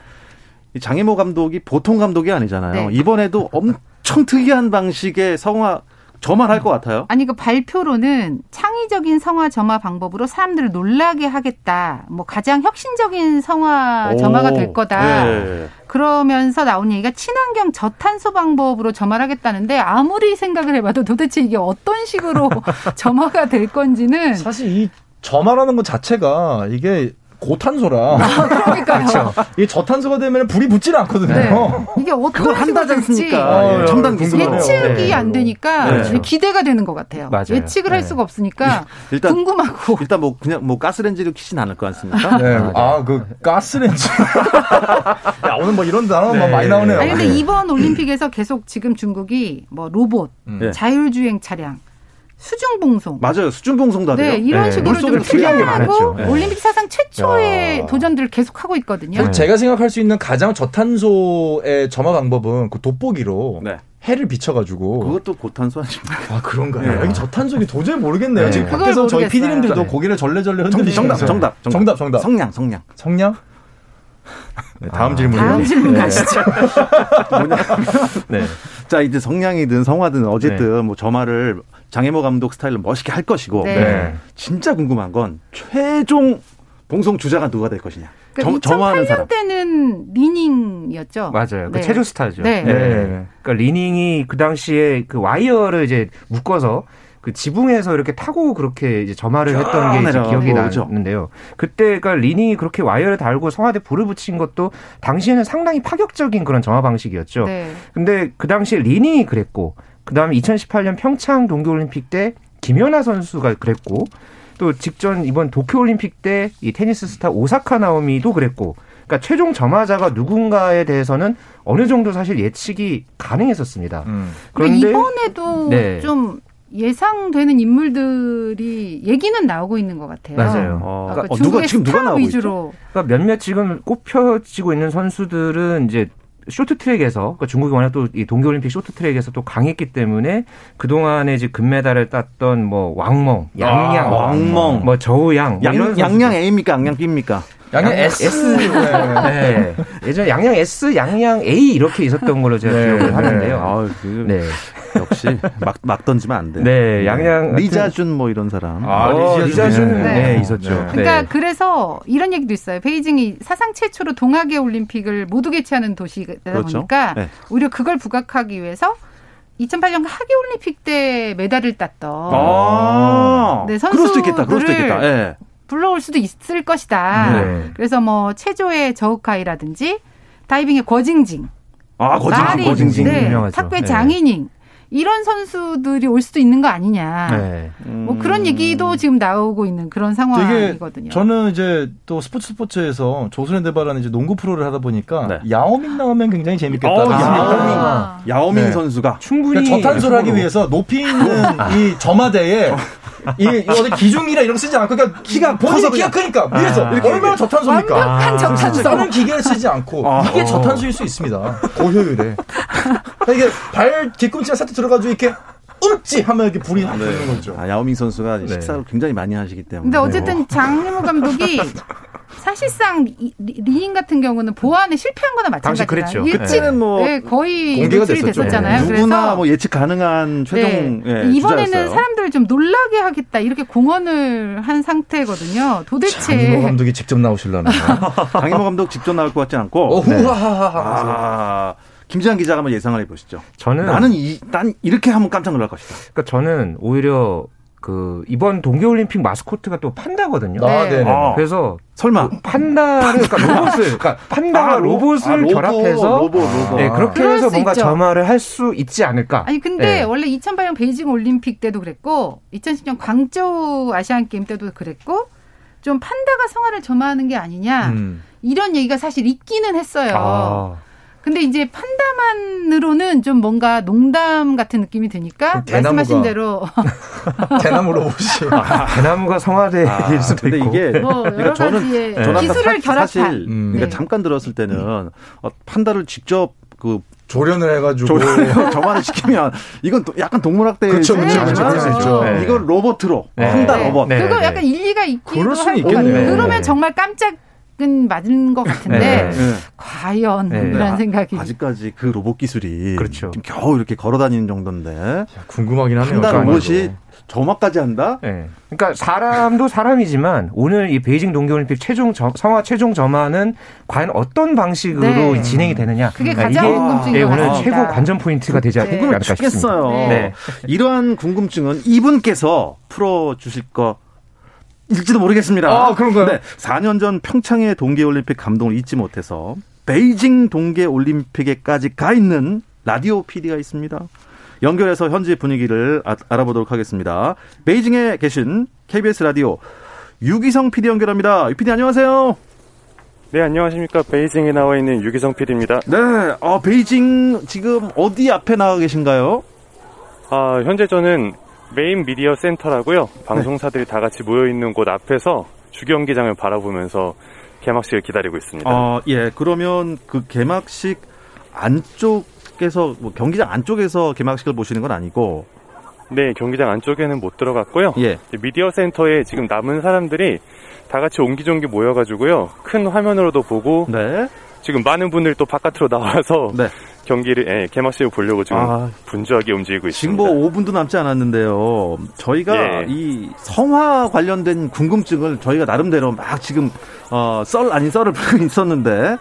이 장혜모 감독이 보통 감독이 아니잖아요. 네. 이번에도 엄청 특이한 방식의 성화 저만 할 것 같아요. 아니 그 발표로는 창의적인 성화 점화 방법으로 사람들을 놀라게 하겠다. 뭐 가장 혁신적인 성화 점화가 될 거다. 네. 그러면서 나온 얘기가 친환경 저탄소 방법으로 점화를 하겠다는데 아무리 생각을 해봐도 도대체 이게 어떤 식으로 점화가 될 건지는 사실 이 점화라는 것 자체가 이게 고탄소라. 아, 그러니까요. 그렇죠. 이 저탄소가 되면 불이 붙지는 않거든요. 네. 이게 어떤 한다지 않습니까? 아, 예. 첨단 예측이 네. 안 되니까 네. 기대가 되는 것 같아요. 맞아요. 예측을 할 네. 수가 없으니까 일단, 궁금하고. 일단 뭐 그냥 뭐 가스렌지로 키진 않을 것 같습니까? 네. 아, 그 가스렌지. 야, 오늘 뭐 이런 단어 네. 많이 나오네요. 아니 근데 이번 올림픽에서 계속 지금 중국이 뭐 로봇, 음. 자율주행 차량 수중봉송. 맞아요. 수중봉송도 네, 이런 네. 식으로 좀 많았죠. 네. 올림픽 사상 최초의 야. 도전들을 계속하고 있거든요. 네. 제가 생각할 수 있는 가장 저탄소의 점화 방법은 그 돋보기로 네. 해를 비춰가지고 그것도 고탄소 아닙니까? 아 그런가요? 네. 여기 저탄소이 도저히 모르겠네요. 네. 지금 밖에서 저희 PD님들도 고개를 절레절레 흔들리시 정답, 정답, 정답, 정답, 정답. 성냥, 성냥, 성냥. 네, 다음 아, 질문. 다음 질문 가시죠. 네. 자 이제 성냥이든 성화든 어쨌든 뭐 점화를 장혜모 감독 스타일로 멋있게 할 것이고 네. 네. 진짜 궁금한 건 최종 봉송 주자가 누가 될 것이냐. 그러니까 점, 2008년 사람. 때는 리닝이었죠. 맞아요. 그 네. 그 체조 스타죠. 네. 네. 그러니까 리닝이 그 당시에 그 와이어를 이제 묶어서 그 지붕에서 이렇게 타고 그렇게 이제 점화를 했던 게 이제 기억이 나는데요. 그때가 그러니까 리닝이 그렇게 와이어를 달고 성화대에 불을 붙인 것도 당시에는 상당히 파격적인 그런 점화 방식이었죠. 네. 근데 그 당시에 리닝이 그랬고 그다음에 2018년 평창 동계올림픽 때 김연아 선수가 그랬고 또 직전 이번 도쿄올림픽 때 이 테니스 스타 오사카 나오미도 그랬고 그러니까 최종 점화자가 누군가에 대해서는 어느 정도 사실 예측이 가능했었습니다. 음. 그런데 이번에도 네. 좀 예상되는 인물들이 얘기는 나오고 있는 것 같아요. 맞아요. 어, 그러니까 어, 누가 지금 누가 나오고 위주로. 있죠? 그러니까 몇몇 지금 꼽혀지고 있는 선수들은 이제 쇼트트랙에서 그러니까 중국이 워낙 또 이 동계올림픽 쇼트트랙에서 또 강했기 때문에 그 동안에 이제 금메달을 땄던 뭐 왕멍, 양양, 아, 왕멍, 뭐 저우양, 뭐 양, 양양 A입니까, 양양 B입니까? 양양, S. S. 네. 네. 예전에 양양 S, 양양 A 이렇게 있었던 걸로 제가 네. 기억을 하는데요. 아, 그, 네. 역시 막, 막 던지면 안 돼. 네, 양양. 리자준 뭐 이런 사람. 아, 어, 리자준. 네. 네, 있었죠. 네. 그러니까 그래서 이런 얘기도 있어요. 베이징이 사상 최초로 동아계 올림픽을 모두 개최하는 도시다 그렇죠? 보니까 네. 오히려 그걸 부각하기 위해서 2008년 하계 올림픽 때 메달을 땄던 아~ 네, 선수들 그럴 수도 있겠다. 그럴 수도 있겠다. 네. 불러올 수도 있을 것이다. 네. 그래서 뭐 체조의 저우카이라든지 다이빙의 거징징, 아 거징징, 거징징 네, 유명하죠. 탁구의 네. 장인잉 이런 선수들이 올 수도 있는 거 아니냐. 네. 음. 뭐 그런 얘기도 지금 나오고 있는 그런 상황이거든요. 저는 이제 또 스포츠 스포츠에서 조선의 대바라는 이제 농구 프로를 하다 보니까 네. 야오밍 나오면 굉장히 재밌겠다. 어, 야오밍, 아. 야오밍 네. 선수가 충분히 그러니까 저탄소를 하기 위해서 높이 있는 아. 이 점화대에 이 어디 기중이라 이런 거 쓰지 않고 그러니까 키가 본인이 키가 크니까 위에서 아. 얼마나 저탄소입니까? 완벽한 아. 저탄소. 다른 기계를 쓰지 않고 아. 이게 저탄소일 수 있습니다. 고효율에. 그러니까 이게 발 뒤꿈치가 살짝 들어가지고 이렇게 음찌 하면 이렇게 불이 네. 나는 거죠. 아, 야오밍 선수가 네. 식사를 굉장히 많이 하시기 때문에. 근데 어쨌든 장림호 감독이 사실상 리인 같은 경우는 보안에 실패한 거나 마찬가지예요. 예측은 네. 뭐 네, 거의 공개가 됐었잖아요. 네. 누구나 뭐 예측 가능한 최종 네. 예, 이번에는 주자였어요. 사람들을 좀 놀라게 하겠다 이렇게 공언을 한 상태거든요. 도대체 장희모 감독이 직접 나오실라나? 장희모 감독 직접 나올 것 같지 않고. 네. 아, 김지한 기자가 한번 예상을 해보시죠. 저는 나는 이, 난 이렇게 하면 깜짝 놀랄 것이다. 그러니까 저는 오히려 그 이번 동계올림픽 마스코트가 또 판다거든요. 아, 네. 아, 그래서 설마 그 판다를 그러니까 로봇을 그러니까 판다와 아, 로봇을 아, 로봇, 결합해서 로봇, 로봇. 네, 그렇게 해서 뭔가 있죠. 점화를 할 수 있지 않을까? 아니 근데 네. 원래 2008년 베이징 올림픽 때도 그랬고 2010년 광저우 아시안 게임 때도 그랬고 좀 판다가 성화를 점화하는 게 아니냐 음. 이런 얘기가 사실 있기는 했어요. 아. 근데 이제 판다만으로는 좀 뭔가 농담 같은 느낌이 드니까 말씀하신 대로 대나무 로봇이 아, 대나무가 성화될 아, 수도 있고 이게 뭐 여러 그러니까 가지의 저는, 기술을 결합한 사실 음. 그러니까 잠깐 들었을 때는 어, 판다를 직접 그 조련을 해가지고 저만을 시키면 이건 또 약간 동물학대 그렇죠, 그렇죠, 그렇죠. 네. 이걸 로봇으로 네. 판다 로봇. 네. 그거 약간 일리가 있기도 하고 그러면 정말 깜짝 맞긴 맞은 것 같은데 네. 네. 과연 네. 이런 아, 생각이 아직까지 그 로봇 기술이 그렇죠. 지금 겨우 이렇게 걸어 다니는 정도인데 궁금하긴 하네요. 판단 정말로. 로봇이 저마까지 한다? 네. 그러니까 사람도 사람이지만 오늘 이 베이징 동계올림픽 최종 점, 성화 최종 점화는 과연 어떤 방식으로 네. 진행이 되느냐. 그게 그러니까 가장 이게 궁금증인 예, 것 오늘 같습니다. 최고 관전 포인트가 되지 않을까 궁금해 싶습니다. 죽겠어요. 네. 이러한 궁금증은 이분께서 풀어 주실 거 일지도 모르겠습니다. 아, 그런가요? 네. 4년 전 평창의 동계올림픽 감동을 잊지 못해서 베이징 동계올림픽에까지 가 있는 라디오 PD가 있습니다. 연결해서 현지 분위기를 아- 알아보도록 하겠습니다. 베이징에 계신 KBS 라디오 유기성 PD 연결합니다. 유 PD 안녕하세요. 네, 안녕하십니까. 베이징에 나와 있는 유기성 PD입니다. 네, 어, 베이징 지금 어디 앞에 나가 계신가요? 아, 현재 저는 메인 미디어 센터라고요. 방송사들이 다 같이 모여 있는 곳 앞에서 주경기장을 바라보면서 개막식을 기다리고 있습니다. 어, 예. 그러면 그 개막식 안쪽에서 뭐 경기장 안쪽에서 개막식을 보시는 건 아니고 네, 경기장 안쪽에는 못 들어갔고요. 예. 미디어 센터에 지금 남은 사람들이 다 같이 옹기종기 모여가지고요. 큰 화면으로도 보고 네. 지금 많은 분들이 또 바깥으로 나와서 네. 경기를 예, 개막식을 보려고 지금 아. 분주하게 움직이고 지금 있습니다. 뭐 5분도 남지 않았는데요. 저희가 예. 이 성화 관련된 궁금증을 저희가 나름대로 막 지금 어, 썰 아닌 썰을 풀고 있었는데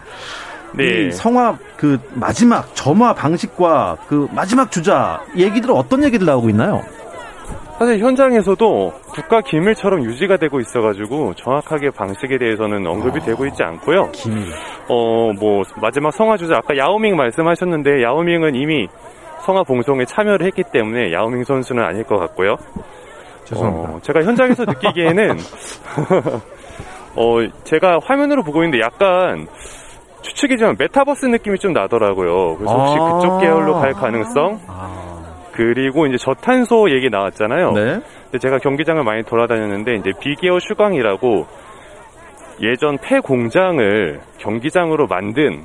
네. 이 성화 그 마지막 점화 방식과 그 마지막 주자 얘기들은 어떤 얘기들 나오고 있나요? 사실 현장에서도 국가 기밀처럼 유지가 되고 있어가지고 정확하게 방식에 대해서는 언급이 되고 있지 않고요. 기밀. 어, 뭐 마지막 성화 주자 아까 야오밍 말씀하셨는데 야오밍은 이미 성화 봉송에 참여를 했기 때문에 야오밍 선수는 아닐 것 같고요. 죄송합니다. 어, 제가 현장에서 느끼기에는 어, 제가 화면으로 보고 있는데 약간 추측이지만 메타버스 느낌이 좀 나더라고요. 그래서 혹시 아. 그쪽 계열로 갈 가능성? 그리고 이제 저탄소 얘기 나왔잖아요. 네. 근데 제가 경기장을 많이 돌아다녔는데 이제 비계어 슈광이라고 예전 폐 공장을 경기장으로 만든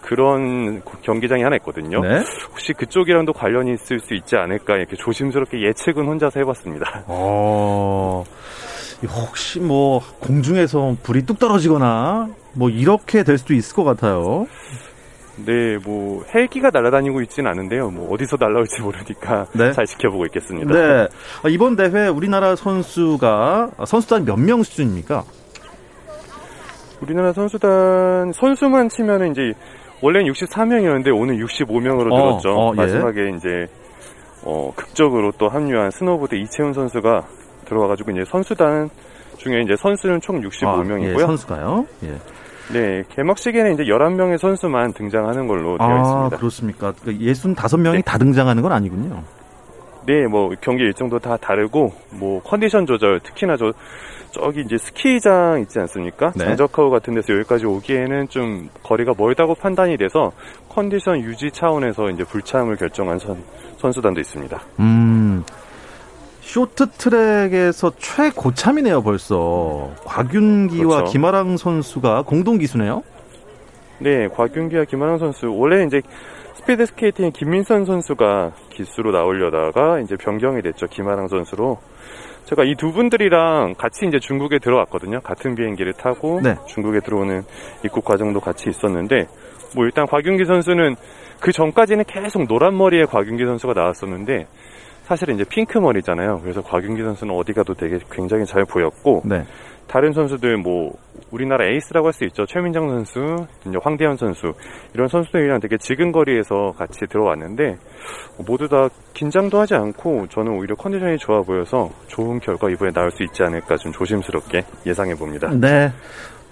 그런 경기장이 하나 있거든요. 네. 혹시 그쪽이랑도 관련이 있을 수 있지 않을까 이렇게 조심스럽게 예측은 혼자서 해봤습니다. 어, 혹시 뭐 공중에서 불이 뚝 떨어지거나 뭐 이렇게 될 수도 있을 것 같아요. 네, 뭐 헬기가 날아다니고 있지는 않은데요. 뭐 어디서 날아올지 모르니까 네. 잘 지켜보고 있겠습니다. 네. 아, 이번 대회 우리나라 선수가 선수단 몇 명 수준입니까? 우리나라 선수단 선수만 치면은 이제 원래는 64명이었는데 오늘 65명으로 어, 늘었죠. 어, 예. 마지막에 이제 어, 극적으로 또 합류한 스노보드 이채운 선수가 들어와가지고 이제 선수단 중에 이제 선수는 총 65명이고요. 아, 예, 선수가요? 예. 네, 개막식에는 이제 11명의 선수만 등장하는 걸로 되어 아, 있습니다. 그렇습니까? 그 65명이 다 등장하는 건 아니군요. 네, 뭐 경기 일정도 다 다르고 뭐 컨디션 조절 특히나 저 저기 이제 스키장 있지 않습니까? 네. 장저카우 같은 데서 여기까지 오기에는 좀 거리가 멀다고 판단이 돼서 컨디션 유지 차원에서 이제 불참을 결정한 선, 선수단도 있습니다. 음. 쇼트트랙에서 최고참이네요, 벌써. 곽윤기와 그렇죠. 김아랑 선수가 공동 기수네요. 네, 곽윤기와 김아랑 선수 원래 이제 스피드 스케이팅 김민선 선수가 기수로 나오려다가 이제 변경이 됐죠 김아랑 선수로. 제가 이 두 분들이랑 같이 이제 중국에 들어왔거든요. 같은 비행기를 타고 네. 중국에 들어오는 입국 과정도 같이 있었는데 뭐 일단 곽윤기 선수는 그 전까지는 계속 노란 머리의 곽윤기 선수가 나왔었는데 사실은 이제 핑크 머리잖아요. 그래서 곽윤기 선수는 어디 가도 되게 굉장히 잘 보였고 네. 다른 선수들 뭐 우리나라 에이스라고 할 수 있죠. 최민정 선수, 이제 황대현 선수 이런 선수들이랑 되게 지근 거리에서 같이 들어왔는데 모두 다 긴장도 하지 않고 저는 오히려 컨디션이 좋아 보여서 좋은 결과 이번에 나올 수 있지 않을까 좀 조심스럽게 예상해 봅니다. 네.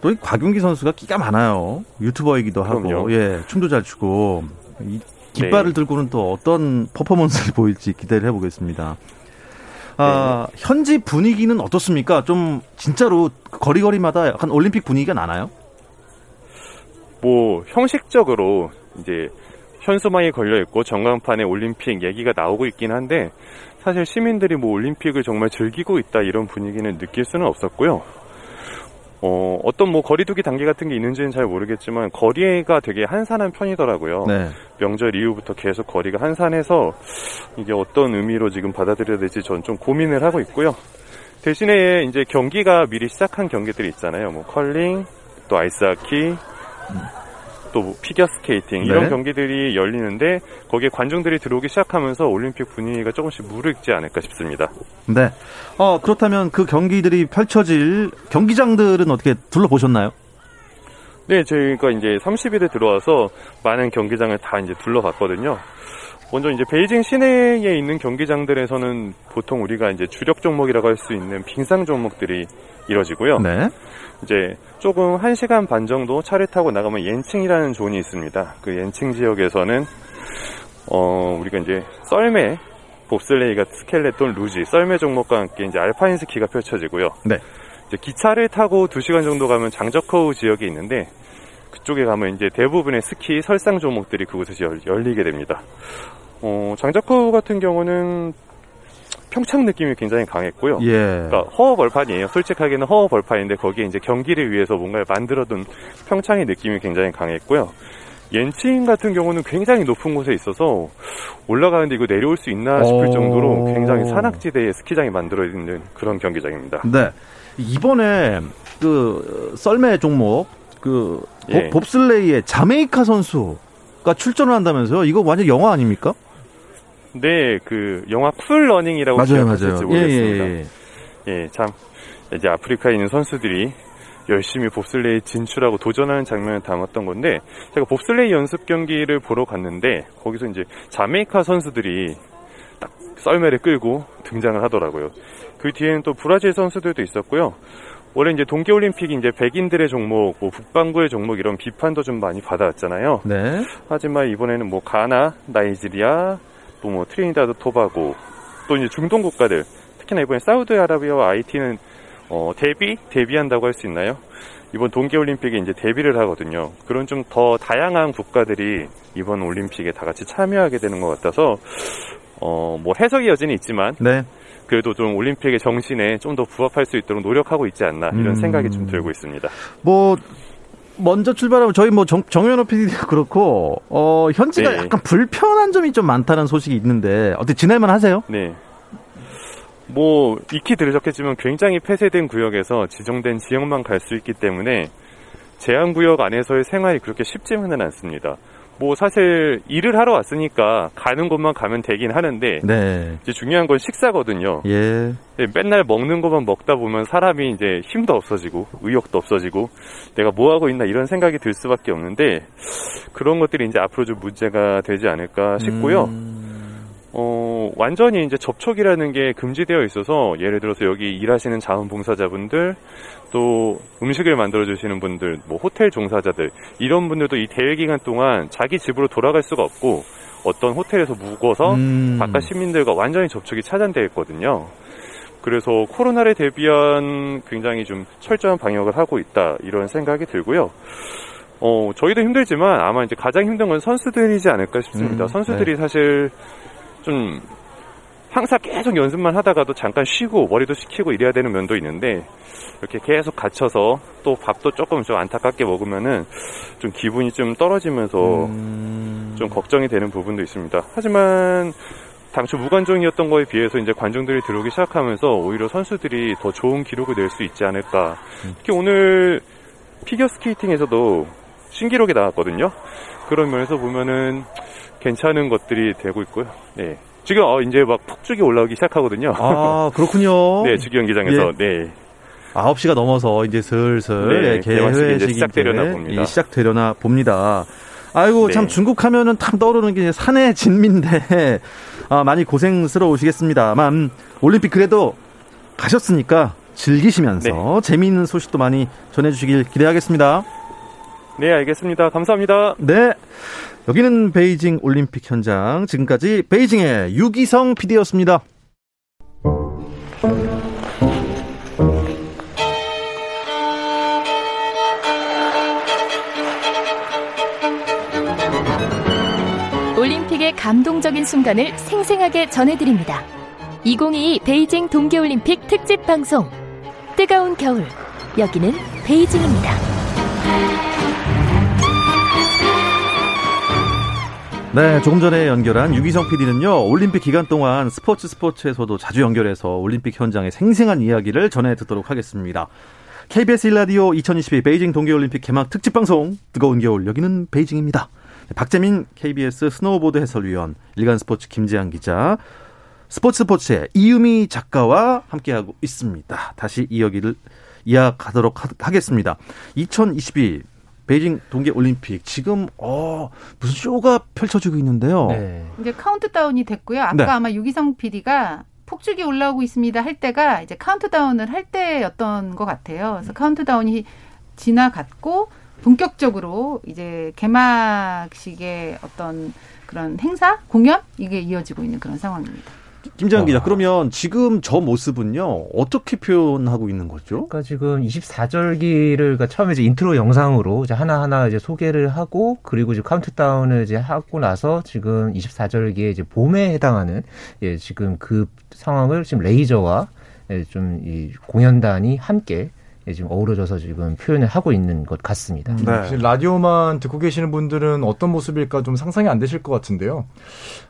또 이 곽윤기 선수가 끼가 많아요. 유튜버이기도 하고, 그럼요. 예, 춤도 잘 추고, 이 깃발을 네. 들고는 또 어떤 퍼포먼스를 보일지 기대를 해보겠습니다. 아, 현지 분위기는 어떻습니까? 좀 진짜로 거리거리마다 약간 올림픽 분위기가 나나요? 뭐 형식적으로 이제 현수막이 걸려 있고 전광판에 올림픽 얘기가 나오고 있긴 한데 사실 시민들이 뭐 올림픽을 정말 즐기고 있다 이런 분위기는 느낄 수는 없었고요. 어, 어떤 뭐 거리두기 단계 같은 게 있는지는 잘 모르겠지만 거리가 되게 한산한 편이더라고요. 네. 명절 이후부터 계속 거리가 한산해서 이게 어떤 의미로 지금 받아들여야 될지 전 좀 고민을 하고 있고요. 대신에 이제 경기가 미리 시작한 경기들이 있잖아요. 뭐 컬링, 또 아이스하키, 또 피겨 스케이팅 이런 네. 경기들이 열리는데 거기에 관중들이 들어오기 시작하면서 올림픽 분위기가 조금씩 무르익지 않을까 싶습니다. 네. 어, 그렇다면 그 경기들이 펼쳐질 경기장들은 어떻게 둘러보셨나요? 네, 저희가 이제 30일에 들어와서 많은 경기장을 다 이제 둘러봤거든요. 먼저 이제 베이징 시내에 있는 경기장들에서는 보통 우리가 이제 주력 종목이라고 할 수 있는 빙상 종목들이 이뤄지고요. 네. 이제 조금 한 시간 반 정도 차를 타고 나가면 옌칭이라는 존이 있습니다. 그 옌칭 지역에서는 어 우리가 이제 썰매, 봅슬레이가 스켈레톤, 루지, 썰매 종목과 함께 이제 알파인 스키가 펼쳐지고요. 네. 이제 기차를 타고 2시간 정도 가면 장저커우 지역이 있는데 그쪽에 가면 이제 대부분의 스키 설상 종목들이 그곳에서 열, 열리게 됩니다. 어, 장저커우 같은 경우는 평창 느낌이 굉장히 강했고요. 예. 그러니까 허허 벌판이에요. 솔직하게는 허허 벌판인데 거기에 이제 경기를 위해서 뭔가를 만들어둔 평창의 느낌이 굉장히 강했고요. 옌칭 같은 경우는 굉장히 높은 곳에 있어서 올라가는데 이거 내려올 수 있나 싶을 오. 정도로 굉장히 산악지대에 스키장이 만들어 있는 그런 경기장입니다. 네. 이번에 그 썰매 종목 그 보- 예. 봅슬레이의 자메이카 선수가 출전을 한다면서요? 이거 완전 영화 아닙니까? 네, 그 영화 쿨 러닝이라고 맞아요, 맞아요. 예, 모르겠습니다. 예, 예. 예, 참 이제 아프리카에 있는 선수들이 열심히 봅슬레이 진출하고 도전하는 장면을 담았던 건데 제가 봅슬레이 연습 경기를 보러 갔는데 거기서 이제 자메이카 선수들이 딱 썰매를 끌고 등장을 하더라고요. 그 뒤에는 또 브라질 선수들도 있었고요. 원래 이제 동계올림픽이 이제 백인들의 종목, 뭐 북반구의 종목 이런 비판도 좀 많이 받아왔잖아요. 네. 하지만 이번에는 뭐 가나, 나이지리아, 또 뭐 트리니다드 토바고, 또 이제 중동 국가들, 특히나 이번에 사우디아라비아와 아이티는 어, 데뷔? 데뷔한다고 할 수 있나요? 이번 동계올림픽에 이제 데뷔를 하거든요. 그런 좀 더 다양한 국가들이 이번 올림픽에 다 같이 참여하게 되는 것 같아서, 어, 뭐 해석의 여지는 있지만, 네. 그래도 좀 올림픽의 정신에 좀 더 부합할 수 있도록 노력하고 있지 않나, 이런 음. 생각이 좀 들고 있습니다. 뭐 먼저 출발하면 저희 뭐 정, 정현호 PD도 그렇고 어 현지가 네. 약간 불편한 점이 좀 많다는 소식이 있는데 어떻게 지낼만 하세요? 네. 뭐 익히 들으셨겠지만 굉장히 폐쇄된 구역에서 지정된 지역만 갈 수 있기 때문에 제한 구역 안에서의 생활이 그렇게 쉽지만은 않습니다. 뭐 사실 일을 하러 왔으니까 가는 곳만 가면 되긴 하는데 네. 이제 중요한 건 식사거든요. 예. 네, 맨날 먹는 것만 먹다 보면 사람이 이제 힘도 없어지고 의욕도 없어지고 내가 뭐 하고 있나 이런 생각이 들 수밖에 없는데 그런 것들이 이제 앞으로 좀 문제가 되지 않을까 싶고요. 음. 어, 완전히 이제 접촉이라는 게 금지되어 있어서 예를 들어서 여기 일하시는 자원봉사자분들 또 음식을 만들어 주시는 분들, 뭐 호텔 종사자들 이런 분들도 이 대회 기간 동안 자기 집으로 돌아갈 수가 없고 어떤 호텔에서 묵어서 음. 바깥 시민들과 완전히 접촉이 차단되어 있거든요. 그래서 코로나를 대비한 굉장히 좀 철저한 방역을 하고 있다 이런 생각이 들고요. 어, 저희도 힘들지만 아마 이제 가장 힘든 건 선수들이지 않을까 싶습니다. 음, 선수들이 네. 사실 좀 항상 계속 연습만 하다가도 잠깐 쉬고 머리도 식히고 이래야 되는 면도 있는데 이렇게 계속 갇혀서 또 밥도 조금 좀 안타깝게 먹으면은 좀 기분이 좀 떨어지면서 음. 좀 걱정이 되는 부분도 있습니다. 하지만 당초 무관중이었던 거에 비해서 이제 관중들이 들어오기 시작하면서 오히려 선수들이 더 좋은 기록을 낼 수 있지 않을까. 특히 오늘 피겨 스케이팅에서도 신기록이 나왔거든요. 그런 면에서 보면은 괜찮은 것들이 되고 있고요. 네. 지금 어, 이제 막 폭죽이 올라오기 시작하거든요. 아 그렇군요. 네, 주기 경기장에서 네. 9시가 넘어서 이제 슬슬 네, 예, 개회식이 시작되려나 봅니다. 예, 시작되려나 봅니다. 아이고 네. 참 중국 하면은 참 떠오르는 게 산의 진미인데 아, 많이 고생스러우시겠습니다만 올림픽 그래도 가셨으니까 즐기시면서 네. 재미있는 소식도 많이 전해주시길 기대하겠습니다. 네, 알겠습니다. 감사합니다. 네. 여기는 베이징 올림픽 현장. 지금까지 베이징의 유기성 PD였습니다. 올림픽의 감동적인 순간을 생생하게 전해드립니다. 2022 베이징 동계올림픽 특집 방송. 뜨거운 겨울. 여기는 베이징입니다. 네, 조금 전에 연결한 유기성 PD는요, 올림픽 기간 동안 스포츠 스포츠에서도 자주 연결해서 올림픽 현장의 생생한 이야기를 전해 듣도록 하겠습니다. KBS 1라디오 2022 베이징 동계올림픽 개막 특집 방송 뜨거운 겨울 여기는 베이징입니다. 박재민 KBS 스노우보드 해설위원, 일간스포츠 김재한 기자, 스포츠 스포츠의 이유미 작가와 함께하고 있습니다. 다시 이야기를 이어가도록 하겠습니다. 2022 베이징 동계 올림픽 지금 어 무슨 쇼가 펼쳐지고 있는데요. 네. 이제 카운트다운이 됐고요. 아까 네. 아마 유기성 PD가 폭죽이 올라오고 있습니다 할 때가 이제 카운트다운을 할 때였던 것 같아요. 그래서 카운트다운이 지나갔고 본격적으로 이제 개막식의 어떤 그런 행사, 공연 이게 이어지고 있는 그런 상황입니다. 김재환 기자, 그러면 지금 저 모습은요, 어떻게 표현하고 있는 거죠? 그러니까 지금 24절기를, 그러니까 처음에 이제 인트로 영상으로 이제 하나하나 이제 소개를 하고, 그리고 이제 카운트다운을 이제 하고 나서 지금 24절기에 이제 봄에 해당하는, 예, 지금 그 상황을 지금 레이저와 예, 좀이 공연단이 함께 예, 지금 어우러져서 지금 표현을 하고 있는 것 같습니다. 네. 라디오만 듣고 계시는 분들은 어떤 모습일까 좀 상상이 안 되실 것 같은데요.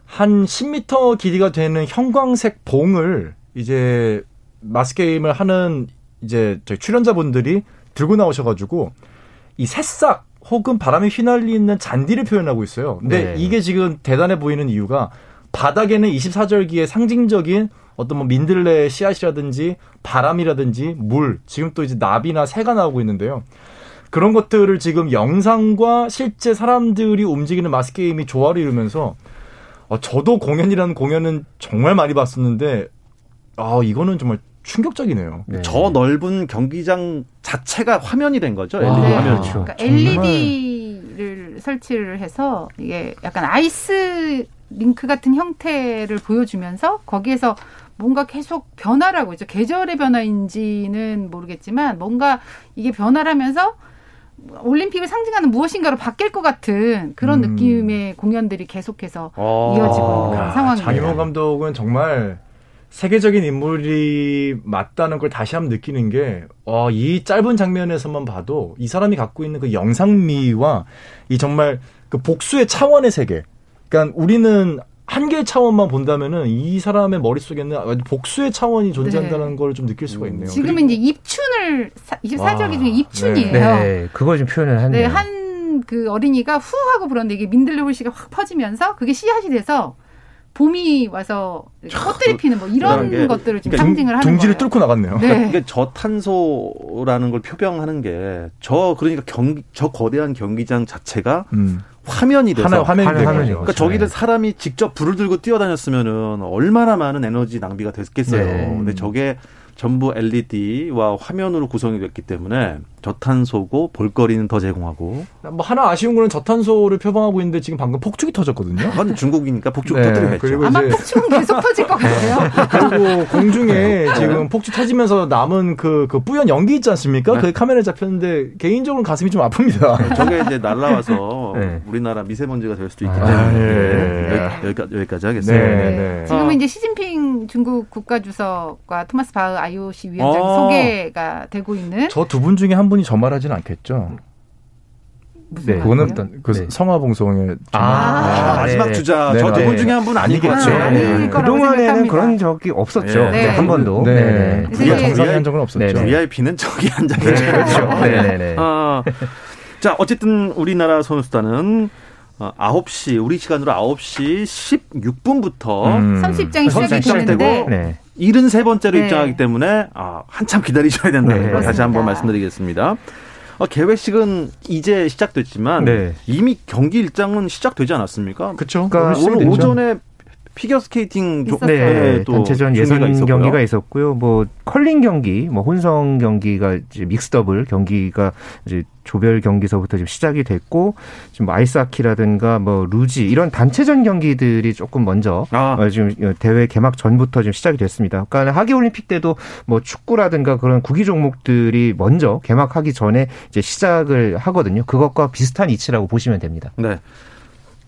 한 10m 길이가 되는 형광색 봉을 이제 마스 게임을 하는 이제 저희 출연자분들이 들고 나오셔가지고 이 새싹 혹은 바람에 휘날리는 잔디를 표현하고 있어요. 근데 네. 이게 지금 대단해 보이는 이유가 바닥에는 24절기의 상징적인 어떤 뭐 민들레 씨앗이라든지 바람이라든지 물, 지금 또 이제 나비나 새가 나오고 있는데요. 그런 것들을 지금 영상과 실제 사람들이 움직이는 마스 게임이 조화를 이루면서 어, 저도 공연이라는 공연은 정말 많이 봤었는데 아 이거는 정말 충격적이네요. 네. 저 넓은 경기장 자체가 화면이 된 거죠. LED 네. 화면. 그렇죠. 그러니까 LED를 설치를 해서 이게 약간 아이스 링크 같은 형태를 보여주면서 거기에서 뭔가 계속 변화를 하고 있죠. 계절의 변화인지는 모르겠지만 뭔가 이게 변화를 하면서 올림픽을 상징하는 무엇인가로 바뀔 것 같은 그런 음. 느낌의 공연들이 계속해서 아. 이어지고 있는 그런 상황입니다. 장윤호 감독은 정말 세계적인 인물이 맞다는 걸 다시 한번 느끼는 게, 어, 이 짧은 장면에서만 봐도 이 사람이 갖고 있는 그 영상미와 이 정말 그 복수의 차원의 세계. 그러니까 우리는 한 개의 차원만 본다면은 이 사람의 머릿속에는 복수의 차원이 존재한다는 네. 걸좀 느낄 수가 있네요. 지금은 이제 입춘을 24절기 중에 입춘이에요. 네. 네. 그걸 좀 표현을 하네요. 네, 한 그 어린이가 후 하고 불었는데 이게 민들레 불씨가 확 퍼지면서 그게 씨앗이 돼서 봄이 와서 꽃들이 피는 뭐 이런 것들을 지금 그러니까 상징을 하는 둥지를 거예요. 뚫고 나갔네요. 네. 그러니까 저탄소라는 걸 표명하는 게 저 그러니까 경 저 거대한 경기장 자체가 음. 화면이 돼서 하나 화면이 되는 거죠. 그러니까 저기를 사람이 직접 불을 들고 뛰어다녔으면은 얼마나 많은 에너지 낭비가 됐겠어요. 네. 근데 저게 전부 LED와 화면으로 구성이 됐기 때문에 저탄소고 볼거리는 더 제공하고 뭐 하나 아쉬운 거는 저탄소를 표방하고 있는데 지금 방금 폭죽이 터졌거든요. 그건 중국이니까 폭죽 네. 터뜨리겠죠. 아마 폭죽은 계속 터질 것 같아요. 그리고 공중에 네. 지금 폭죽 터지면서 남은 그, 그 뿌연 연기 있지 않습니까? 네. 그 카메라에 잡혔는데 개인적으로 가슴이 좀 아픕니다. 저게 이제 날라와서 네. 우리나라 미세먼지가 될 수도 있기 때문에 아, 네. 여기까지, 여기까지 하겠습니다. 네, 지금은 이제 시진핑 중국 국가주석과 토마스 바흐 IOC 위원장이 아. 소개가 되고 있는 저 두 분 중에 한 분이 저 말하지는 않겠죠. 네, 그거는 일단 그 네. 성화봉송의 아, 아, 마지막 네. 주자 저두분 중에 한 분 아니겠죠. 아, 네. 그 동안에는 그런 적이 없었죠. 네. 한 번도. 네. 우리가 정상에 한 적은 없었죠. VIP는 저기 한 적이죠. 그렇죠. 네. 아, 자, 어쨌든 우리나라 선수단은 어, 9시, 우리 시간으로 9시 16분부터 음. 선수 입장이 시작되고 네. 73번째로 네. 입장하기 때문에 아, 한참 기다리셔야 된다는 네. 다시 한번 말씀드리겠습니다. 어, 개회식은 이제 시작됐지만 네. 이미 경기 일정은 시작되지 않았습니까? 그렇죠. 그러니까 오늘 오전에 피겨 스케이팅 네, 단체전 예선 경기가 있었고요. 뭐 컬링 경기, 뭐 혼성 경기가 이제 mix double 경기가 이제 조별 경기서부터 지금 시작이 됐고 지금 뭐 아이스하키라든가 뭐 루지 이런 단체전 경기들이 조금 먼저 아. 어, 지금 대회 개막 전부터 지금 시작이 됐습니다. 그러니까 하계 올림픽 때도 뭐 축구라든가 그런 구기 종목들이 먼저 개막하기 전에 이제 시작을 하거든요. 그것과 비슷한 이치라고 보시면 됩니다. 네.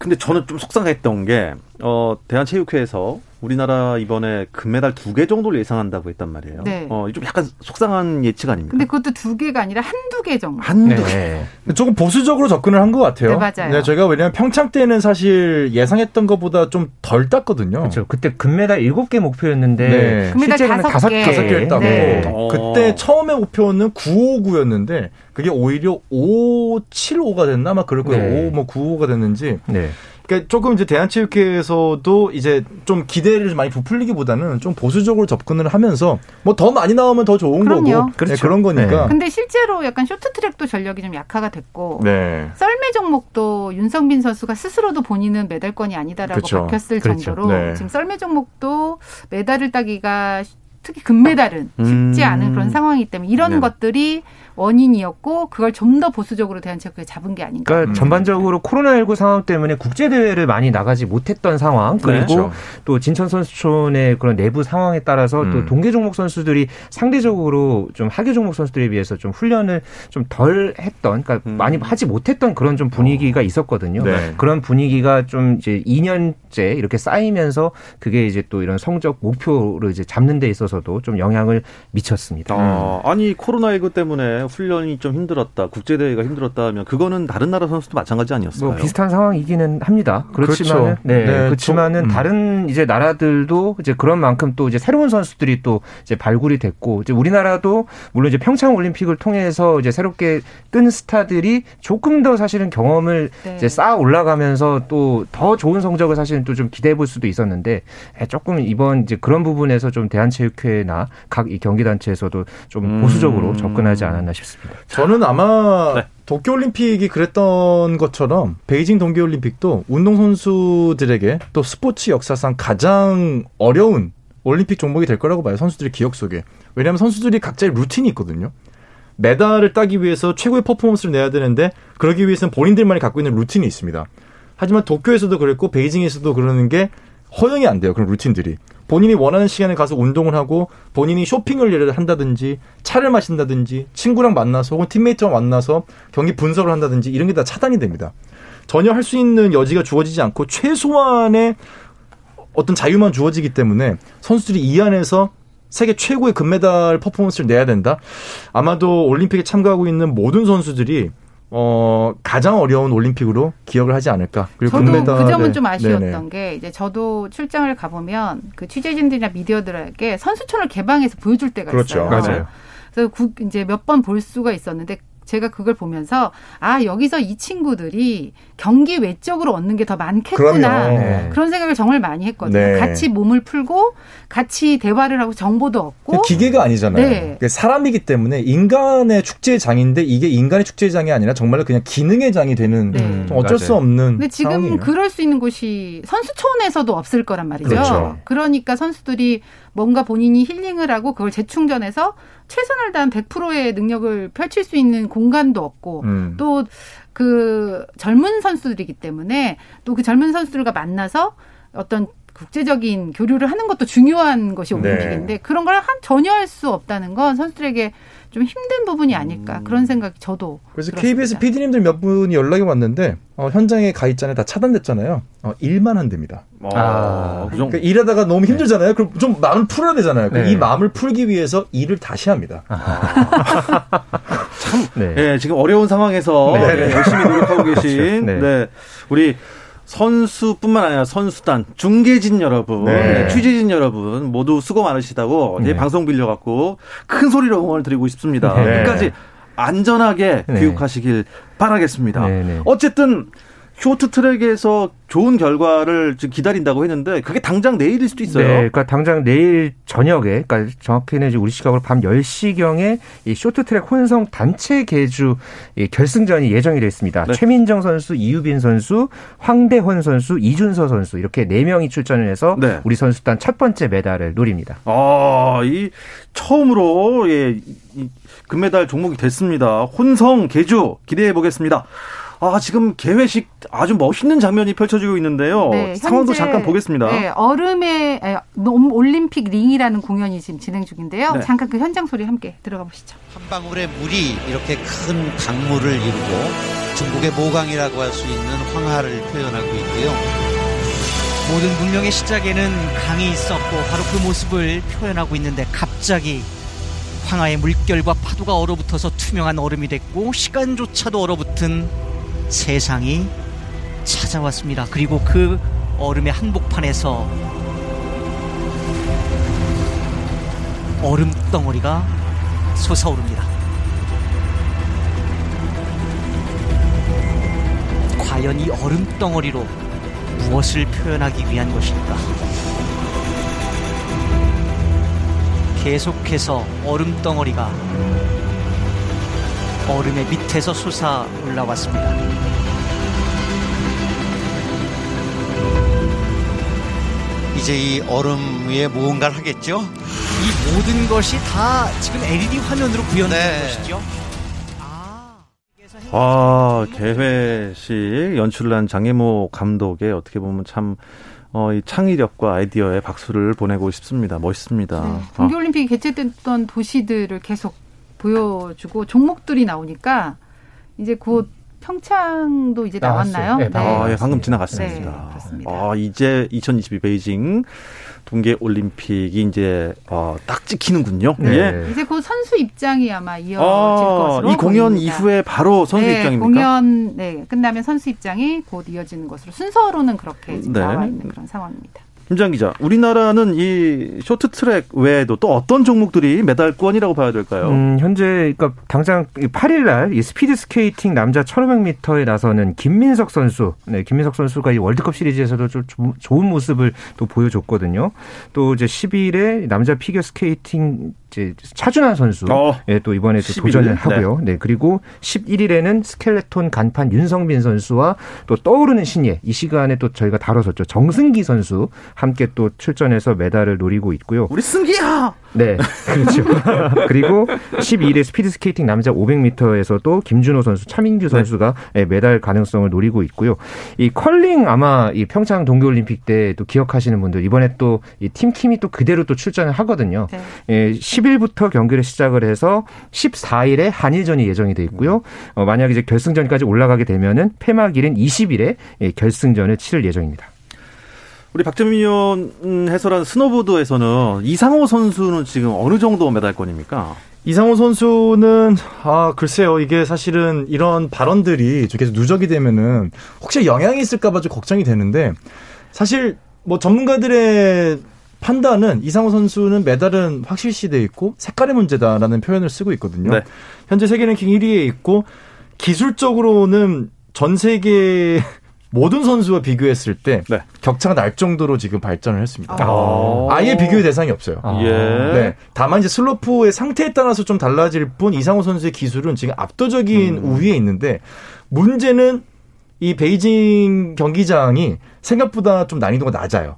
근데 저는 좀 속상했던 게, 어, 대한체육회에서 우리나라 이번에 금메달 두 개 정도를 예상한다고 했단 말이에요. 네. 어, 좀 약간 속상한 예측 아닙니까? 근데 그것도 두 개가 아니라 한두 개 정도. 한두 개. 네. 조금 보수적으로 접근을 한 것 같아요. 네, 맞아요. 저희가 왜냐하면 평창 때는 사실 예상했던 것보다 좀 덜 땄거든요. 그렇죠. 그때 금메달 7개 목표였는데 네. 금메달 실제로는 다섯 개. 개. 다섯 개를 따고 네. 어. 그때 처음에 목표는 959였는데 그게 오히려 575가 됐나 아마 그럴 거예요. 네. 5, 뭐 95가 됐는지. 네. 그러니까 조금 이제 대한체육회에서도 이제 좀 기대를 많이 부풀리기보다는 좀 보수적으로 접근을 하면서 뭐 더 많이 나오면 더 좋은 그럼요. 거고 네, 그렇죠. 그런 거니까. 근데 실제로 약간 쇼트트랙도 전력이 좀 약화가 됐고 네. 썰매 종목도 윤성빈 선수가 스스로도 본인은 메달권이 아니다라고 그렇죠. 밝혔을 그렇죠. 정도로 네. 지금 썰매 종목도 메달을 따기가 특히 금메달은 쉽지 음. 않은 그런 상황이기 때문에 이런 네. 것들이 원인이었고 그걸 좀 더 보수적으로 대한체육회에 잡은 게 아닌가. 그러니까 음. 전반적으로 코로나19 상황 때문에 국제 대회를 많이 나가지 못했던 상황 그리고 그렇죠. 또 진천 선수촌의 그런 내부 상황에 따라서 또 음. 동계 종목 선수들이 상대적으로 좀 하계 종목 선수들에 비해서 좀 훈련을 좀 덜 했던 그러니까 음. 많이 하지 못했던 그런 좀 분위기가 있었거든요. 네. 그런 분위기가 좀 이제 2년째 이렇게 쌓이면서 그게 이제 또 이런 성적 목표를 이제 잡는 데 있어서도 좀 영향을 미쳤습니다. 아, 아니 코로나19 때문에 훈련이 좀 힘들었다, 국제 대회가 힘들었다 하면 그거는 다른 나라 선수도 마찬가지 아니었어요? 뭐 비슷한 상황이기는 합니다. 그렇지만은 그렇죠. 네, 네, 그렇지만은 좀, 음. 다른 이제 나라들도 이제 그런 만큼 또 이제 새로운 선수들이 또 이제 발굴이 됐고 이제 우리나라도 물론 이제 평창 올림픽을 통해서 이제 새롭게 뜬 스타들이 조금 더 사실은 경험을 네. 이제 쌓아 올라가면서 또 더 좋은 성적을 사실은 또 좀 기대해 볼 수도 있었는데 에, 조금 이번 이제 그런 부분에서 좀 대한체육회나 각 이 경기 단체에서도 좀 음. 보수적으로 접근하지 않았나 싶습니다. 저는 아마 네. 도쿄올림픽이 그랬던 것처럼 베이징 동계올림픽도 운동선수들에게 또 스포츠 역사상 가장 어려운 올림픽 종목이 될 거라고 봐요. 선수들의 기억 속에. 왜냐하면 선수들이 각자의 루틴이 있거든요. 메달을 따기 위해서 최고의 퍼포먼스를 내야 되는데 그러기 위해서는 본인들만이 갖고 있는 루틴이 있습니다. 하지만 도쿄에서도 그랬고 베이징에서도 그러는 게 허용이 안 돼요. 그런 루틴들이. 본인이 원하는 시간에 가서 운동을 하고 본인이 쇼핑을 예를 한다든지 차를 마신다든지 친구랑 만나서 혹은 팀메이트와 만나서 경기 분석을 한다든지 이런 게 다 차단이 됩니다. 전혀 할 수 있는 여지가 주어지지 않고 최소한의 어떤 자유만 주어지기 때문에 선수들이 이 안에서 세계 최고의 금메달 퍼포먼스를 내야 된다. 아마도 올림픽에 참가하고 있는 모든 선수들이 어 가장 어려운 올림픽으로 기억을 하지 않을까. 그리고 저도 금메달 그 점은 네. 좀 아쉬웠던 네네. 게 이제 저도 출장을 가보면 그 취재진들이나 미디어들에게 선수촌을 개방해서 보여줄 때가 그렇죠. 있어요. 맞아요. 그래서 구- 이제 몇 번 볼 수가 있었는데 제가 그걸 보면서 아 여기서 이 친구들이 경기 외적으로 얻는 게 더 많겠구나 그럼요. 네. 그런 생각을 정말 많이 했거든요. 네. 같이 몸을 풀고 같이 대화를 하고 정보도 얻고 기계가 아니잖아요. 네. 그게 사람이기 때문에 인간의 축제장인데 이게 인간의 축제장이 아니라 정말로 그냥 기능의 장이 되는 네. 좀 어쩔 수 없는 근데 지금 상황이에요. 그럴 수 있는 곳이 선수촌에서도 없을 거란 말이죠. 그렇죠. 그러니까 선수들이 뭔가 본인이 힐링을 하고 그걸 재충전해서 최선을 다한 100%의 능력을 펼칠 수 있는 공간도 없고 음. 또그 젊은 선수들이기 때문에 또 그 젊은 선수들과 만나서 어떤 국제적인 교류를 하는 것도 중요한 것이 네. 올림픽인데 그런 걸 한, 전혀 할 수 없다는 건 선수들에게 좀 힘든 부분이 아닐까 그런 생각이 저도 그래서 들었습니다. KBS PD님들 몇 분이 연락이 왔는데 어, 현장에 가 있잖아요. 다 차단됐잖아요. 어, 일만 한답니다. 아, 그 정도. 그러니까 일하다가 너무 힘들잖아요. 그럼 좀 마음을 풀어야 되잖아요. 그럼 네. 이 마음을 풀기 위해서 일을 다시 합니다. 네. 예, 지금 어려운 상황에서 네. 예, 열심히 노력하고 계신 네. 네. 우리 선수뿐만 아니라 선수단, 중계진 여러분, 네. 네, 취재진 여러분 모두 수고 많으시다고 네. 방송 빌려갖고 큰 소리로 응원을 드리고 싶습니다. 네. 끝까지 안전하게 네. 귀국하시길 바라겠습니다. 네, 네. 어쨌든 쇼트트랙에서 좋은 결과를 지금 기다린다고 했는데 그게 당장 내일일 수도 있어요. 네, 그러니까 당장 내일 저녁에, 그러니까 정확히는 이제 우리 시각으로 밤 10시경에 이 쇼트트랙 혼성 단체 계주 이 결승전이 예정이 되어 있습니다. 네. 최민정 선수, 이유빈 선수, 황대헌 선수, 이준서 선수 이렇게 네 명이 출전을 해서 네. 우리 선수단 첫 번째 메달을 노립니다. 아, 이 처음으로 예, 이 금메달 종목이 됐습니다. 혼성 개주 기대해 보겠습니다. 아, 지금 개회식 아주 멋있는 장면이 펼쳐지고 있는데요. 네, 상황도 잠깐 보겠습니다. 네, 얼음의 올림픽 링이라는 공연이 지금 진행 중인데요. 네. 잠깐 그 현장 소리 함께 들어가 보시죠. 한 방울의 물이 이렇게 큰 강물을 이루고 중국의 모강이라고 할 수 있는 황하를 표현하고 있고요. 모든 문명의 시작에는 강이 있었고 바로 그 모습을 표현하고 있는데 갑자기 황하의 물결과 파도가 얼어붙어서 투명한 얼음이 됐고 시간조차도 얼어붙은 세상이 찾아왔습니다. 그리고 그 얼음의 한복판에서 얼음 덩어리가 솟아오릅니다. 과연 이 얼음 덩어리로 무엇을 표현하기 위한 것일까? 계속해서 얼음 덩어리가 얼음의 밑에서 솟아 올라왔습니다. 이제 이 얼음 위에 무언가를 하겠죠? 이 모든 것이 다 지금 LED 화면으로 구현된 네. 것이죠. 아, 개회식 연출한 장혜모 감독의 어떻게 보면 참, 어, 이 창의력과 아이디어에 박수를 보내고 싶습니다. 멋있습니다. 네, 아, 동계올림픽이 개최됐던 도시들을 계속 보여주고 종목들이 나오니까 이제 곧 평창도 이제 나왔나요? 네, 아, 예, 방금 지나갔습니다. 네, 그렇습니다. 아, 이제 2022 베이징 동계 올림픽이 이제 어, 딱 찍히는군요. 네. 예. 이제 곧 선수 입장이 아마 이어질 아, 것으로 이 공연 보입니다. 이후에 바로 선수 네, 입장입니까? 공연 네, 끝나면 선수 입장이 곧 이어지는 것으로 순서로는 그렇게 지금 네. 나와 있는 그런 상황입니다. 김장 기자, 우리나라는 이 쇼트트랙 외에도 또 어떤 종목들이 메달권이라고 봐야 될까요? 음, 현재 그러니까 당장 8일 날이 스피드 스케이팅 남자 1500m에 나서는 김민석 선수. 네, 김민석 선수가 이 월드컵 시리즈에서도 좀 조- 좋은 모습을 또 보여줬거든요. 또 이제 10일에 남자 피겨 스케이팅 이제 차준환 선수. 어. 예, 또 이번에 또 11일? 도전을 하고요. 네. 그리고 11일에는 스켈레톤 간판 윤성빈 선수와 또 떠오르는 신예 이 시간에 또 저희가 다뤘었죠. 정승기 선수 함께 또 출전해서 메달을 노리고 있고요. 우리 승기야. 네, 그렇죠. 그리고 12일에 스피드 스케이팅 남자 500m에서도 김준호 선수, 차민규 선수가 예, 메달 가능성을 노리고 있고요. 이 컬링 아마 이 평창 동계올림픽 때 또 기억하시는 분들 이번에 또 이 팀킴이 또 그대로 또 출전을 하거든요. 예, 10일부터 경기를 시작을 해서 14일에 한일전이 예정이 돼 있고요. 어, 만약 이제 결승전까지 올라가게 되면은 폐막일인 20일에 예, 결승전을 치를 예정입니다. 우리 박재민 위원 음, 해설한 스노보드에서는 이상호 선수는 지금 어느 정도 메달권입니까? 이상호 선수는 아 글쎄요 이게 사실은 이런 발언들이 좀 계속 누적이 되면은 혹시 영향이 있을까봐 좀 걱정이 되는데 사실 뭐 전문가들의 판단은 이상호 선수는 메달은 확실시돼 있고 색깔의 문제다라는 표현을 쓰고 있거든요. 네. 현재 세계 랭킹 1위에 있고 기술적으로는 전 세계 모든 선수와 비교했을 때 격차가 날 정도로 지금 발전을 했습니다. 아. 아예 비교의 대상이 없어요. 예. 네. 다만 이제 슬로프의 상태에 따라서 좀 달라질 뿐 이상호 선수의 기술은 지금 압도적인 음. 우위에 있는데 문제는 이 베이징 경기장이 생각보다 좀 난이도가 낮아요.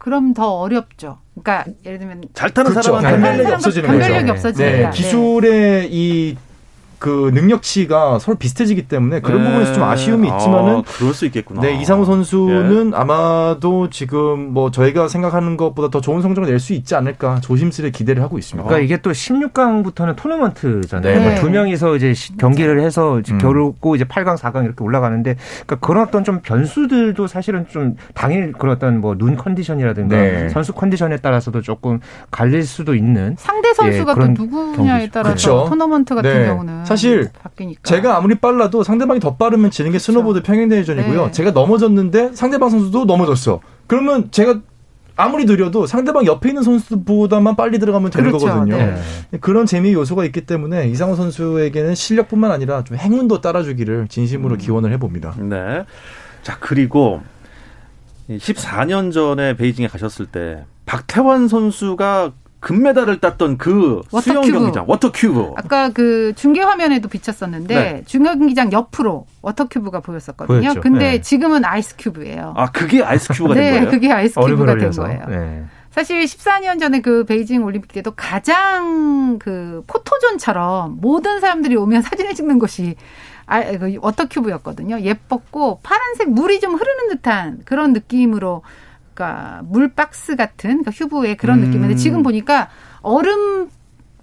그럼 더 어렵죠. 그러니까 예를 들면 잘 타는 그렇죠. 사람한테 변별력이 없어지는 거죠. 변별력이 없어지니까. 네, 네. 기술의 이 그 능력치가 서로 비슷해지기 때문에 그런 네. 부분에서 좀 아쉬움이 있지만은 아, 그럴 수 있겠구나. 네, 이상호 예. 선수는 아마도 지금 뭐 저희가 생각하는 것보다 더 좋은 성적을 낼 수 있지 않을까 조심스레 기대를 하고 있습니다. 그러니까 이게 또 16강부터는 토너먼트잖아요. 네. 두 명이서 이제 시- 경기를 해서 이제 음. 겨루고 이제 8강, 4강 이렇게 올라가는데 그러니까 그런 어떤 좀 변수들도 사실은 좀 당일 그런 어떤 뭐 눈 컨디션이라든가 네. 선수 컨디션에 따라서도 조금 갈릴 수도 있는 상대 선수가 예, 또 누구냐에 경기죠. 따라서 그렇죠. 토너먼트 같은 네. 경우는 사실 바뀌니까. 제가 아무리 빨라도 상대방이 더 빠르면 지는 게 스노보드 평행대회전이고요. 네. 제가 넘어졌는데 상대방 선수도 넘어졌어. 그러면 제가 아무리 느려도 상대방 옆에 있는 선수보다만 빨리 들어가면 되는 그렇죠. 거거든요. 네. 그런 재미 요소가 있기 때문에 이상호 선수에게는 실력뿐만 아니라 좀 행운도 따라주기를 진심으로 기원을 해봅니다. 네. 자, 그리고 14년 전에 베이징에 가셨을 때 박태환 선수가 금메달을 땄던 그 수영 워터큐브. 경기장 워터 큐브. 아까 그 중계 화면에도 비쳤었는데 네. 중계 경기장 옆으로 워터 큐브가 보였었거든요. 보였죠. 근데 네. 지금은 아이스 큐브예요. 아, 그게 아이스 큐브가 네, 된 거예요? 그게 아이스 큐브가 된 얼음을 거예요. 네. 사실 14년 전에 그 베이징 올림픽 때도 가장 그 포토존처럼 모든 사람들이 오면 사진을 찍는 곳이 아, 그 워터 큐브였거든요. 예뻤고 파란색 물이 좀 흐르는 듯한 그런 느낌으로 그러니까 물 박스 같은 그러니까 큐브의 그런 음. 느낌인데 지금 보니까 얼음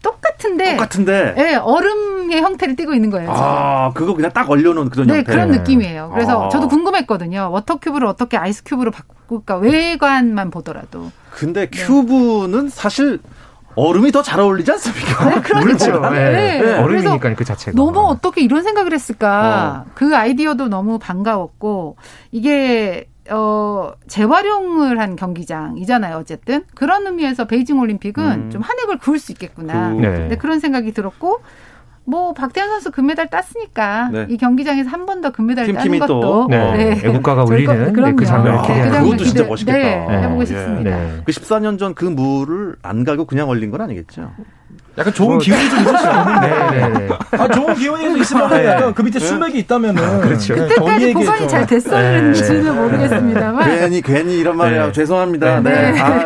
똑같은데 똑같은데. 예, 얼음 기둥의 형태를 띠고 있는 거예요. 지금. 아, 그거 그냥 딱 얼려 놓은 그런 네, 형태. 그런 느낌이에요. 그래서 아. 저도 궁금했거든요. 워터 큐브를 어떻게 아이스 큐브로 바꿀까? 외관만 보더라도. 근데 큐브는 사실 얼음이 더 잘 어울리지 않습니까? 네, 그러니까. 네. 네. 얼음이니까 그 자체가. 너무 어떻게 이런 생각을 했을까? 그 아이디어도 너무 반가웠고 이게 어 재활용을 한 경기장이잖아요. 어쨌든 그런 의미에서 베이징 올림픽은 음. 좀 한획을 그을 수 있겠구나. 그, 네. 네, 그런 생각이 들었고 뭐 박태환 선수 금메달 땄으니까 네. 이 경기장에서 한 번 더 금메달 따는 팀팀이 또, 것도 네. 애국가가 것- 울리는 네. 그 장면을 아, 기대하는 그 그것도 진짜 멋있겠다. 네, 해보고 예. 싶습니다. 네. 그 14년 전그 물을 안 가고 그냥 얼린 건 아니겠죠? 약간 좋은 뭐, 기운이 좀 있을 수 있는데. 네, 네, 네. 아, 좋은 기운이 있으면 네. 약간 그 밑에 수맥이 있다면은. 그렇죠. 그냥 그때까지 보관이 좀- 잘 됐었는지는 네. 모르겠습니다만 괜히 괜히 이런 말이야 네. 죄송합니다. 네. 네. 아,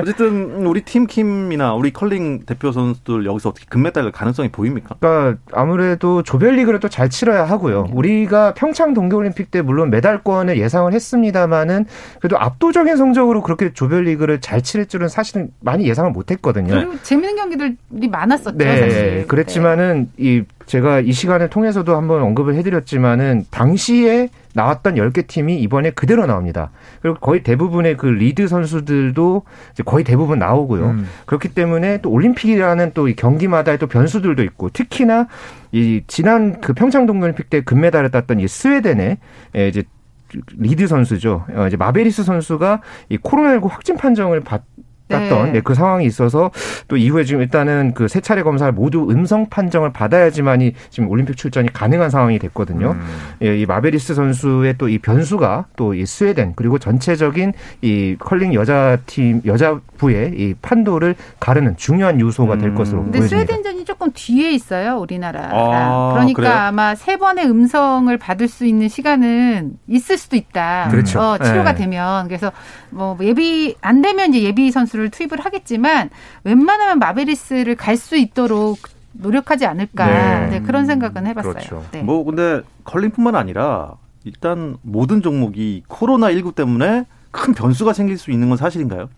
어쨌든 우리 팀 킴이나 우리 컬링 대표 선수들 여기서 어떻게 금메달 가능성이 보입니까? 그러니까 아무래도 조별리그를 또 잘 치러야 하고요. 우리가 평창 동계올림픽 때 물론 메달권을 예상을 했습니다만은 그래도 압도적인 성적으로 그렇게 조별리그를 잘 치를 줄은 사실은 많이 예상을 못했거든요. 그리고 재밌는 경기들 이 많았었죠. 네, 사실. 그랬지만은 이 제가 이 시간을 통해서도 한번 언급을 해드렸지만은 당시에 나왔던 10개 팀이 이번에 그대로 나옵니다. 그리고 거의 대부분의 그 리드 선수들도 이제 거의 대부분 나오고요. 음. 그렇기 때문에 또 올림픽이라는 또이 경기마다의 또 변수들도 있고 특히나 이 지난 그 평창 동계올림픽 때 금메달을 땄던 이 스웨덴의 예, 이제 리드 선수죠. 어, 이제 마베리스 선수가 이 코로나19 확진 판정을 받았던 네. 네, 그 상황이 있어서 또 이후에 지금 일단은 그 세 차례 검사를 모두 음성 판정을 받아야지만이 지금 올림픽 출전이 가능한 상황이 됐거든요. 예, 이 마베리스 선수의 또 이 변수가 또 이 스웨덴 그리고 전체적인 이 컬링 여자 팀 여자부의 이 판도를 가르는 중요한 요소가 될 것으로 근데 보여집니다. 스웨덴전이 조금 뒤에 있어요, 우리나라랑. 아, 그러니까 그래요? 아마 세 번의 음성을 받을 수 있는 시간은 있을 수도 있다. 그렇죠. 어, 치료가 네. 되면. 그래서 뭐 예비, 안 되면 이제 예비 선수를 투입을 하겠지만 웬만하면 마베리스를 갈 수 있도록 노력하지 않을까. 네. 네, 그런 생각은 해봤어요. 그렇죠. 네. 뭐 근데 컬링뿐만 아니라 일단 모든 종목이 코로나 19 때문에 큰 변수가 생길 수 있는 건 사실인가요?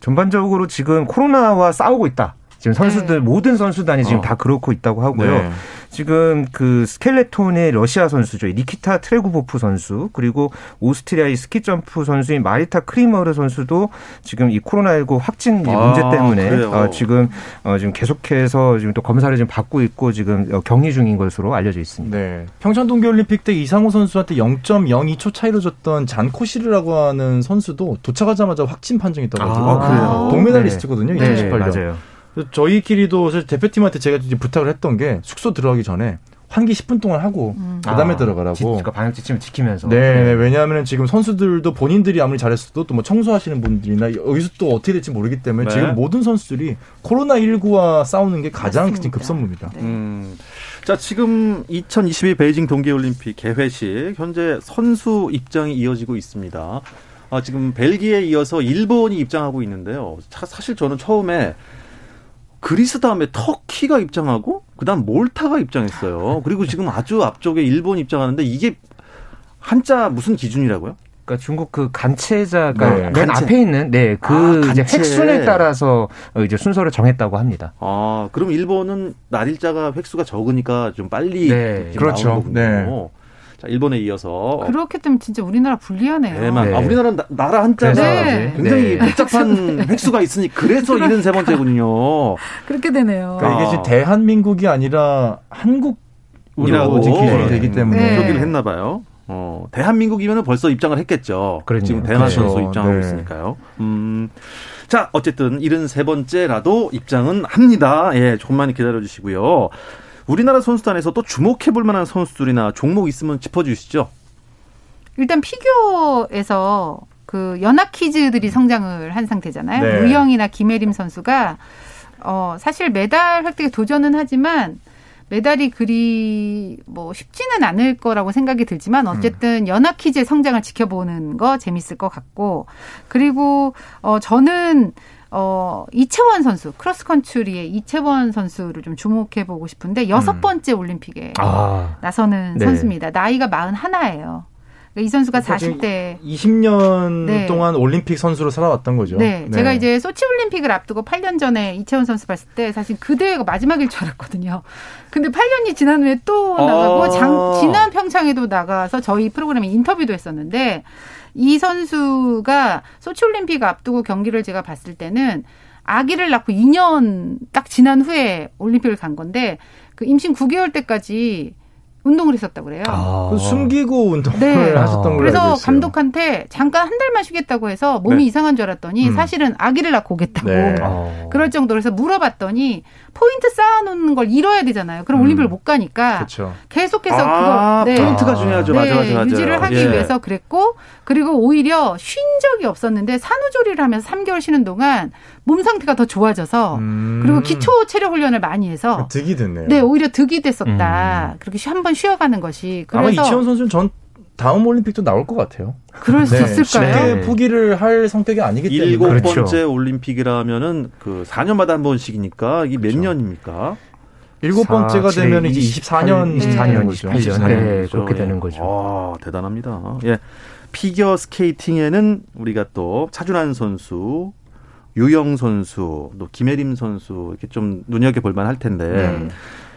전반적으로 지금 코로나와 싸우고 있다. 지금 선수들 모든 선수단이 지금 어. 다 그렇고 있다고 하고요. 네. 지금 그 스켈레톤의 러시아 선수죠. 니키타 트레구보프 선수 그리고 오스트리아의 스키 점프 선수인 마리타 크리머르 선수도 지금 이 코로나19 확진 이제 아, 문제 때문에? 어, 지금 어, 지금 계속해서 지금 또 검사를 지금 받고 있고 지금 어, 격리 중인 것으로 알려져 있습니다. 네. 평창 동계 올림픽 때 이상호 선수한테 0.02초 차이로 졌던 잔코시르라고 하는 선수도 도착하자마자 확진 판정이 떠가지고 아? 동메달리스트거든요. 네, 2018년. 맞아요. 저희끼리도 사실 대표팀한테 제가 이제 부탁을 했던 게 숙소 들어가기 전에 환기 10분 동안 하고 그다음에 아, 들어가라고. 지- 그러니까 방역 지침을 지키면서. 네, 왜냐하면 지금 선수들도 본인들이 아무리 잘했어도 또 뭐 청소하시는 분들이나 여기서 또 어떻게 될지 모르기 때문에 네. 지금 모든 선수들이 코로나 19와 싸우는 게 가장 맞습니다. 급선무입니다. 음. 자, 지금 2022 베이징 동계올림픽 개회식 현재 선수 입장이 이어지고 있습니다. 아, 지금 벨기에 이어서 일본이 입장하고 있는데요. 차- 사실 저는 처음에 그리스 다음에 터키가 입장하고 그다음 몰타가 입장했어요. 그리고 지금 아주 앞쪽에 일본 입장하는데 이게 한자 무슨 기준이라고요? 그러니까 중국 그 간체자가 네. 맨 간체. 앞에 있는 네그 아, 이제 간체. 획순에 따라서 어, 이제 순서를 정했다고 합니다. 아, 그럼 일본은 날일자가 획수가 적으니까 좀 빨리 네, 그렇죠. 나오는 거군요. 네. 자, 일본에 이어서 그렇게 되면 진짜 우리나라 불리하네요. 대만. 네. 아, 우리나라는 나, 나라 한자가 네. 굉장히 네. 복잡한 획수가 있으니 그래서 73번째군요. 그렇게 되네요. 그러니까 이게 아. 지금 대한민국이 아니라 한국으로 이라고 지금 기준이 되기 네. 때문에 네. 표기를 했나 봐요. 어, 대한민국이면 벌써 입장을 했겠죠. 그러네요. 지금 대만 그렇죠. 선수 입장하고 네. 있으니까요. 음. 자, 어쨌든 73번째라도 입장은 합니다. 예, 조금만 기다려 주시고요. 우리나라 선수단에서 또 주목해 볼 만한 선수들이나 종목 있으면 짚어 주시죠. 일단 피겨에서 그 연합 퀴즈들이 성장을 한 상태잖아요. 네. 우영이나 김혜림 선수가 어 사실 메달 획득에 도전은 하지만 메달이 그리 뭐 쉽지는 않을 거라고 생각이 들지만 어쨌든 연합 퀴즈의 성장을 지켜보는 거 재밌을 것 같고 그리고 어 저는 어 이채원 선수 크로스컨트리의 이채원 선수를 좀 주목해 보고 싶은데 여섯 번째 올림픽에 아, 나서는 네. 선수입니다. 나이가 41예요. 그러니까 이 선수가 40대 20년 네. 동안 올림픽 선수로 살아왔던 거죠. 네. 네. 제가 이제 소치 올림픽을 앞두고 8년 전에 이채원 선수 봤을 때 사실 그 대회가 마지막일 줄 알았거든요. 근데 8년이 지난 후에 또 나가고 아~ 장, 지난 평창에도 나가서 저희 프로그램에 인터뷰도 했었는데 이 선수가 소치 올림픽 앞두고 경기를 제가 봤을 때는 아기를 낳고 2년 딱 지난 후에 올림픽을 간 건데 그 임신 9개월 때까지 운동을 했었다고 그래요. 아. 그 숨기고 운동을 네. 하셨던 걸로 그래서 감독한테 잠깐 한 달만 쉬겠다고 해서 몸이 네. 이상한 줄 알았더니 음. 사실은 아기를 낳고 오겠다고 네. 아. 그럴 정도로 해서 물어봤더니 포인트 쌓아놓는 걸 잃어야 되잖아요. 그럼 음. 올림픽을 못 가니까 그쵸. 계속해서 아, 그거 네. 포인트가 중요하죠. 네. 맞아, 맞아, 맞아. 유지를 하기 예. 위해서 그랬고 그리고 오히려 쉰 적이 없었는데 산후조리를 하면서 3개월 쉬는 동안 몸 상태가 더 좋아져서 음. 그리고 기초 체력 훈련을 많이 해서 득이 됐네요. 네, 오히려 득이 됐었다. 음. 그렇게 한 번 쉬어가는 것이 그래서 아마 이치원 선수는 전 다음 올림픽도 나올 것 같아요. 그럴 수 네, 있을까요? 네. 포기를 할 성격이 아니기 때문에. 일곱 번째 그렇죠. 올림픽이라면은 그 4년마다 한 번씩이니까 이게 그렇죠. 몇 년입니까? 일곱 번째가 되면 이제 24년, 24년, 28년, 28년 네, 그렇게 되는 거죠. 아, 대단합니다. 예. 피겨 스케이팅에는 우리가 또 차준환 선수, 유영 선수, 또 김혜림 선수 이렇게 좀 눈여겨 볼 만할 텐데 네.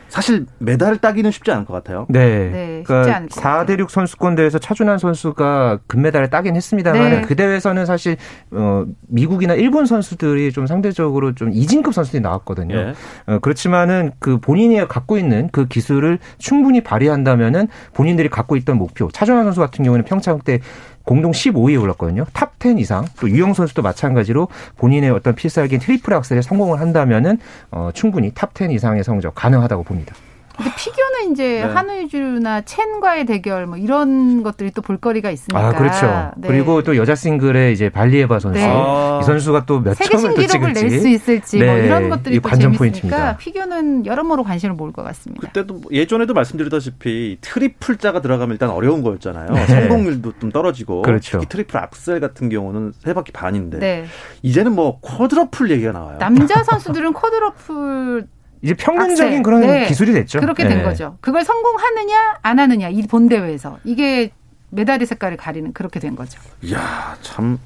사실 메달을 따기는 쉽지 않을 것 같아요. 네. 네 그러니까 4대륙 선수권 대회에서 차준환 선수가 금메달을 따긴 했습니다만 네. 그 대회에서는 사실 어 미국이나 일본 선수들이 좀 상대적으로 좀 이진급 선수들이 나왔거든요. 네. 어, 그렇지만은 그 본인이 갖고 있는 그 기술을 충분히 발휘한다면은 본인들이 갖고 있던 목표 차준환 선수 같은 경우는 평창 때 공동 15위에 올랐거든요. 탑 10 이상. 또 유영 선수도 마찬가지로 본인의 어떤 필살기인 트리플 악셀에 성공을 한다면은 어, 충분히 탑 10 이상의 성적 가능하다고 봅니다. 근데 피겨는 이제 네. 하뉴 유즈루나 첸과의 대결 뭐 이런 것들이 또 볼거리가 있으니까. 아 그렇죠. 네. 그리고 또 여자 싱글의 이제 발리에바 선수 네. 이 선수가 몇 세계 신기록을 낼수 있을지 뭐 네. 이런 것들이 또 관전 포인트입니다. 피겨는 여러모로 관심을 모을 것 같습니다. 그때도 뭐 예전에도 말씀드렸다시피 트리플자가 들어가면 일단 어려운 거였잖아요. 네. 성공률도 좀 떨어지고 그렇죠. 특히 트리플 악셀 같은 경우는 세 바퀴 반인데 네. 이제는 뭐 쿼드러플 얘기가 나와요. 남자 선수들은 쿼드러플 이제 평균적인 악셀. 그런 네. 기술이 됐죠. 그렇게 된 네. 거죠. 그걸 성공하느냐 안 하느냐 이 본대회에서 이게 메달의 색깔을 가리는 그렇게 된 거죠. 이야 참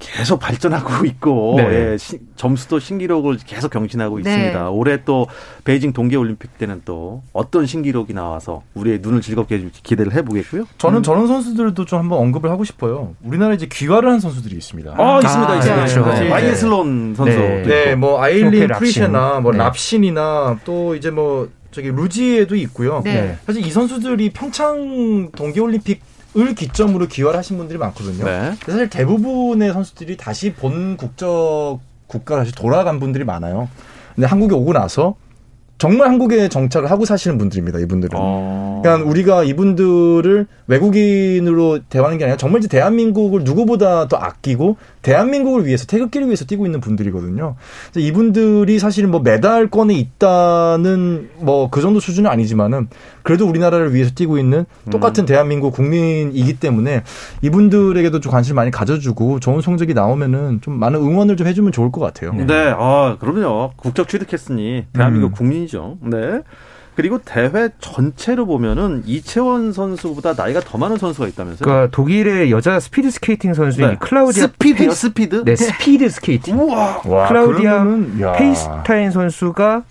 계속 발전하고 있고 네. 예, 시, 점수도 신기록을 계속 경신하고 네. 있습니다. 올해 또 베이징 동계올림픽 때는 또 어떤 신기록이 나와서 우리의 눈을 즐겁게 해줄지 기대를 해보겠고요. 저는 음. 저런 선수들도 좀 한번 언급을 하고 싶어요. 우리나라에 이제 귀화를 한 선수들이 있습니다. 아, 아 있습니다, 있습니다. 네, 그렇죠. 마이슬론 선수. 네, 네 뭐 아일린 프리셰나 뭐 네. 랍신이나 또 이제 뭐 저기 루지에도 있고요. 네. 사실 이 선수들이 평창 동계올림픽 을 기점으로 귀화를 하신 분들이 많거든요. 네. 사실 대부분의 선수들이 다시 본 국적 국가 다시 돌아간 분들이 많아요. 근데 한국에 오고 나서 정말 한국에 정착을 하고 사시는 분들입니다. 이분들은. 어. 그러니까 우리가 이분들을 외국인으로 대하는 게 아니라 정말 이제 대한민국을 누구보다 더 아끼고 대한민국을 위해서 태극기를 위해서 뛰고 있는 분들이거든요. 이분들이 사실은 뭐 메달권에 있다는 뭐 그 정도 수준은 아니지만은 그래도 우리나라를 위해서 뛰고 있는 똑같은 음. 대한민국 국민이기 때문에 이분들에게도 좀 관심을 많이 가져주고 좋은 성적이 나오면은 좀 많은 응원을 좀 해주면 좋을 것 같아요. 네, 아 그럼요. 국적 취득했으니 대한민국 음. 국민 이죠. 네. 그리고 대회 전체로 보면은 이채원 선수보다 나이가 더 많은 선수가 있다면서요? 그러니까 독일의 여자 스피드 스케이팅 선수인 네. 클라우디아 스피드요, 페이... 스피드? 네, 스피드 스케이팅. 우와. 와, 클라우디아 페히슈타인 선수가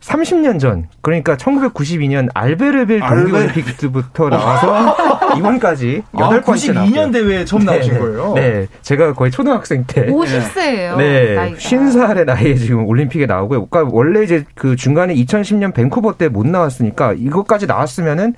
30년 전, 그러니까 1992년 알베르빌 동계올림픽 때부터 나와서 이번까지 8번째 아, 92년 대회에 처음 네, 나오신 거예요? 네. 제가 거의 초등학생 때. 50세예요. 네. 나이가. 50살의 나이에 지금 올림픽에 나오고요. 그러니까 원래 이제 그 중간에 2010년 밴쿠버 때 못 나왔으니까 이것까지 나왔으면은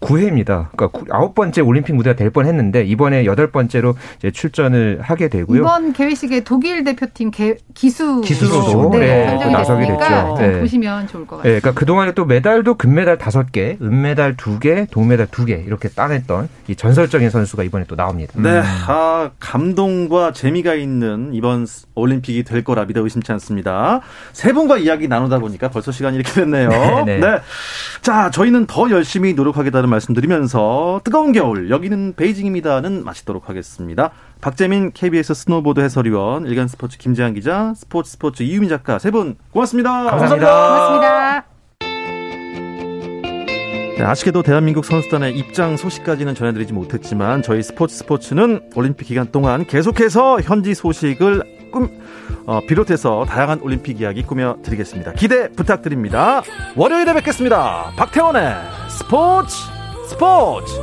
9회입니다. 그러니까 아홉 번째 올림픽 무대가 될 뻔했는데 이번에 여덟 번째로 이제 출전을 하게 되고요. 이번 개회식에 독일 대표팀 개, 기수 기수로 네, 네, 나서게 됐죠. 네. 보시면 좋을 것 같아요. 네, 그러니까 그 동안에 또 메달도 금메달 다섯 개, 은메달 두 개, 동메달 두 개 이렇게 따냈던 이 전설적인 선수가 이번에 또 나옵니다. 네, 음. 아 감동과 재미가 있는 이번 올림픽이 될 거라 믿어 의심치 않습니다. 세 분과 이야기 나누다 보니까 벌써 시간이 이렇게 됐네요. 네, 네. 네. 자, 저희는 더 열심히 노력하겠다는 말씀드리면서 뜨거운 겨울 여기는 베이징입니다는 마치도록 하겠습니다. 박재민 KBS 스노보드 해설위원 일간 스포츠 김재한 기자 스포츠 스포츠 이유민 작가 세 분 고맙습니다. 감사합니다. 감사합니다. 고맙습니다. 네, 아쉽게도 대한민국 선수단의 입장 소식까지는 전해드리지 못했지만 저희 스포츠 스포츠는 올림픽 기간 동안 계속해서 현지 소식을 꿈, 어, 비롯해서 다양한 올림픽 이야기 꾸며드리겠습니다. 기대 부탁드립니다. 월요일에 뵙겠습니다. 박태원의 스포츠 스포츠